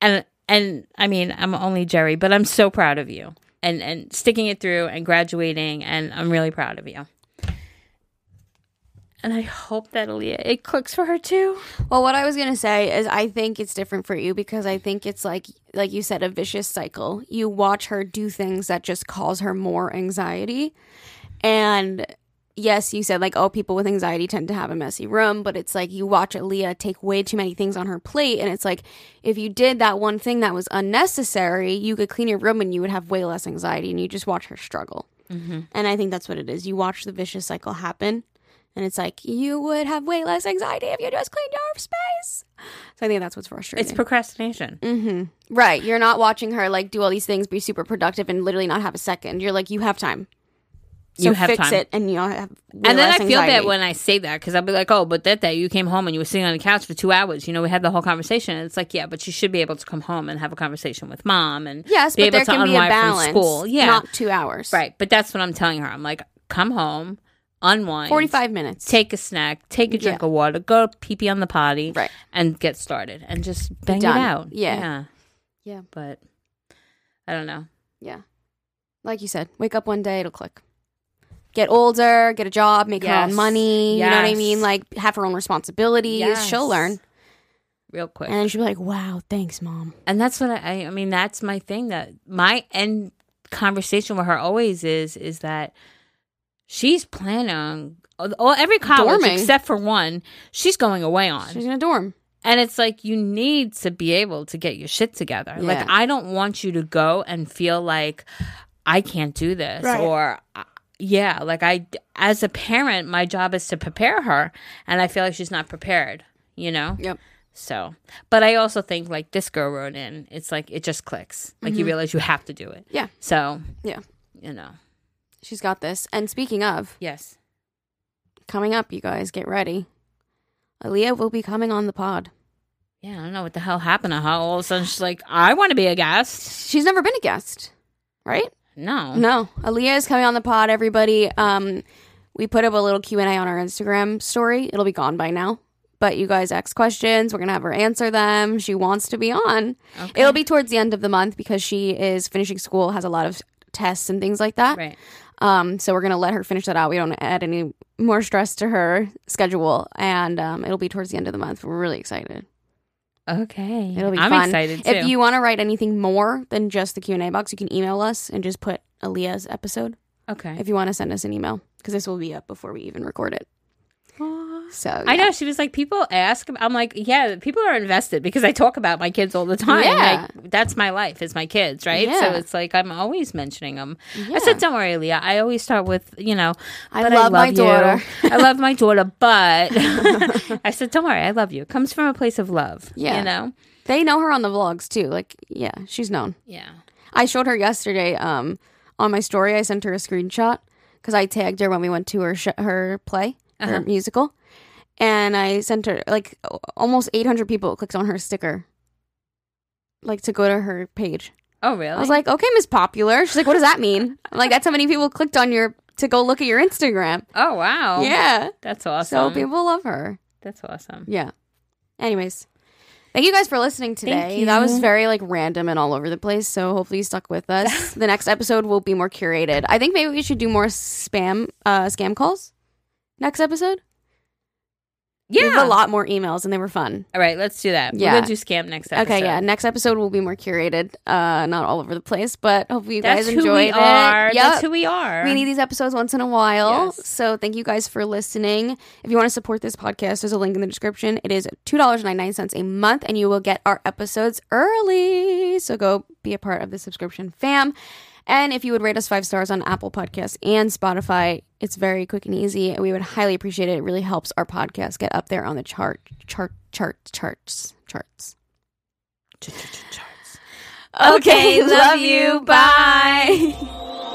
And and I mean, I'm only Jerry, but I'm so proud of you and and sticking it through and graduating, and I'm really proud of you. And I hope that Aaliyah it clicks for her too. Well, what I was gonna say is, I think it's different for you because I think it's like, like you said, a vicious cycle. You watch her do things that just cause her more anxiety, and yes, you said like, oh, people with anxiety tend to have a messy room, but it's like you watch Aaliyah take way too many things on her plate, and it's like if you did that one thing that was unnecessary, you could clean your room and you would have way less anxiety, and you just watch her struggle. Mm-hmm. And I think that's what it is. You watch the vicious cycle happen. And it's like you would have way less anxiety if you just cleaned your space. So I think that's what's frustrating. It's procrastination. hmm Right. You're not watching her like do all these things, be super productive, and literally not have a second. You're like, you have time. So You have fix time. it, and you'll have. And then I feel bad anxiety. when I say that because I'll be like, oh, but that day you came home and you were sitting on the couch for two hours. You know, we had the whole conversation. And it's like, yeah, but you should be able to come home and have a conversation with mom and yes, be but able there to can be a unwind from balance. school. Yeah, not two hours. right. But that's what I'm telling her. I'm like, come home, unwind, Forty-five minutes. take a snack, take a drink Yeah. of water, go pee pee on the potty, Right. and get started and just bang it out. Yeah. yeah, Yeah. But I don't know. Yeah. Like you said, wake up one day, it'll click. Get older, get a job, make her own money. You know what I mean? Like have her own responsibilities. Yes. She'll learn, Real quick. and she'll be like, "Wow, thanks, mom." And that's what I I mean, that's my thing that my end conversation with her always is, is that she's planning on all, every college Dorming. except for one, she's going away on. She's in a dorm. and it's like, you need to be able to get your shit together. Yeah. Like, I don't want you to go and feel like I can't do this Right. or, uh, yeah, like I, as a parent, my job is to prepare her. And I feel like she's not prepared, you know? Yep. So, but I also think like this girl wrote in, it's like it just clicks. Like you realize you have to do it. Mm-hmm. Yeah. So, Yeah. you know, She's got this. And speaking of, yes. coming up, you guys get ready. Aaliyah will be coming on the pod. Yeah, I don't know what the hell happened to her. All of a sudden, she's like, I want to be a guest. She's never been a guest, right? No. No, Aaliyah is coming on the pod. Everybody, um, we put up a little Q and A on our Instagram story. It'll be gone by now, but you guys ask questions. We're gonna have her answer them. She wants to be on. Okay. It'll be towards the end of the month because she is finishing school, has a lot of tests and things like that. Right. Um, so we're gonna let her finish that out. We don't add any more stress to her schedule, and um, it'll be towards the end of the month. We're really excited. Okay. It'll be I'm fun. excited too. If you want to write anything more than just the Q and A box, you can email us and just put Aaliyah's episode. okay. if you want to send us an email because this will be up before we even record it. So I know she was like, people ask. I'm like, yeah, people are invested because I talk about my kids all the time. Yeah. Like, that's my life is my kids, right? So it's like I'm always mentioning them. Yeah. I said, don't worry, Leah. I always start with, you know, I but love my you. daughter. I love my daughter, but I said, don't worry, I love you. It comes from a place of love. Yeah. You know? They know her on the vlogs too. Like, yeah, she's known. Yeah. I showed her yesterday um, on my story. I sent her a screenshot because I tagged her when we went to her sh- her play, her Uh-huh. musical, and I sent her like almost 800 people clicked on her sticker, like to go to her page. Oh, really? I was like, okay, Miss Popular. She's like, what does that mean? I'm like, that's how many people clicked on your to go look at your Instagram. oh, wow. Yeah. That's awesome. So people love her. That's awesome. Yeah. Anyways, thank you guys for listening today. That was very like random and all over the place. So hopefully you stuck with us. the next episode will be more curated. I think maybe we should do more spam uh scam calls. next episode? Yeah. We have a lot more emails and they were fun. All right, let's do that. Yeah. We're gonna do scam next episode. Okay, yeah. Next episode will be more curated, uh, not all over the place, but hopefully you That's guys who enjoyed we it. are. Yep. That's who we are. we need these episodes once in a while. Yes. So thank you guys for listening. If you want to support this podcast, there's a link in the description. It is $2.99 a month, and you will get our episodes early. So go be a part of the subscription fam. And if you would rate us five stars on Apple Podcasts and Spotify, it's very quick and easy. And we would highly appreciate it. It really helps our podcast get up there on the chart, chart, chart, charts, charts. Ch-ch-ch-charts. Okay, love you. Bye.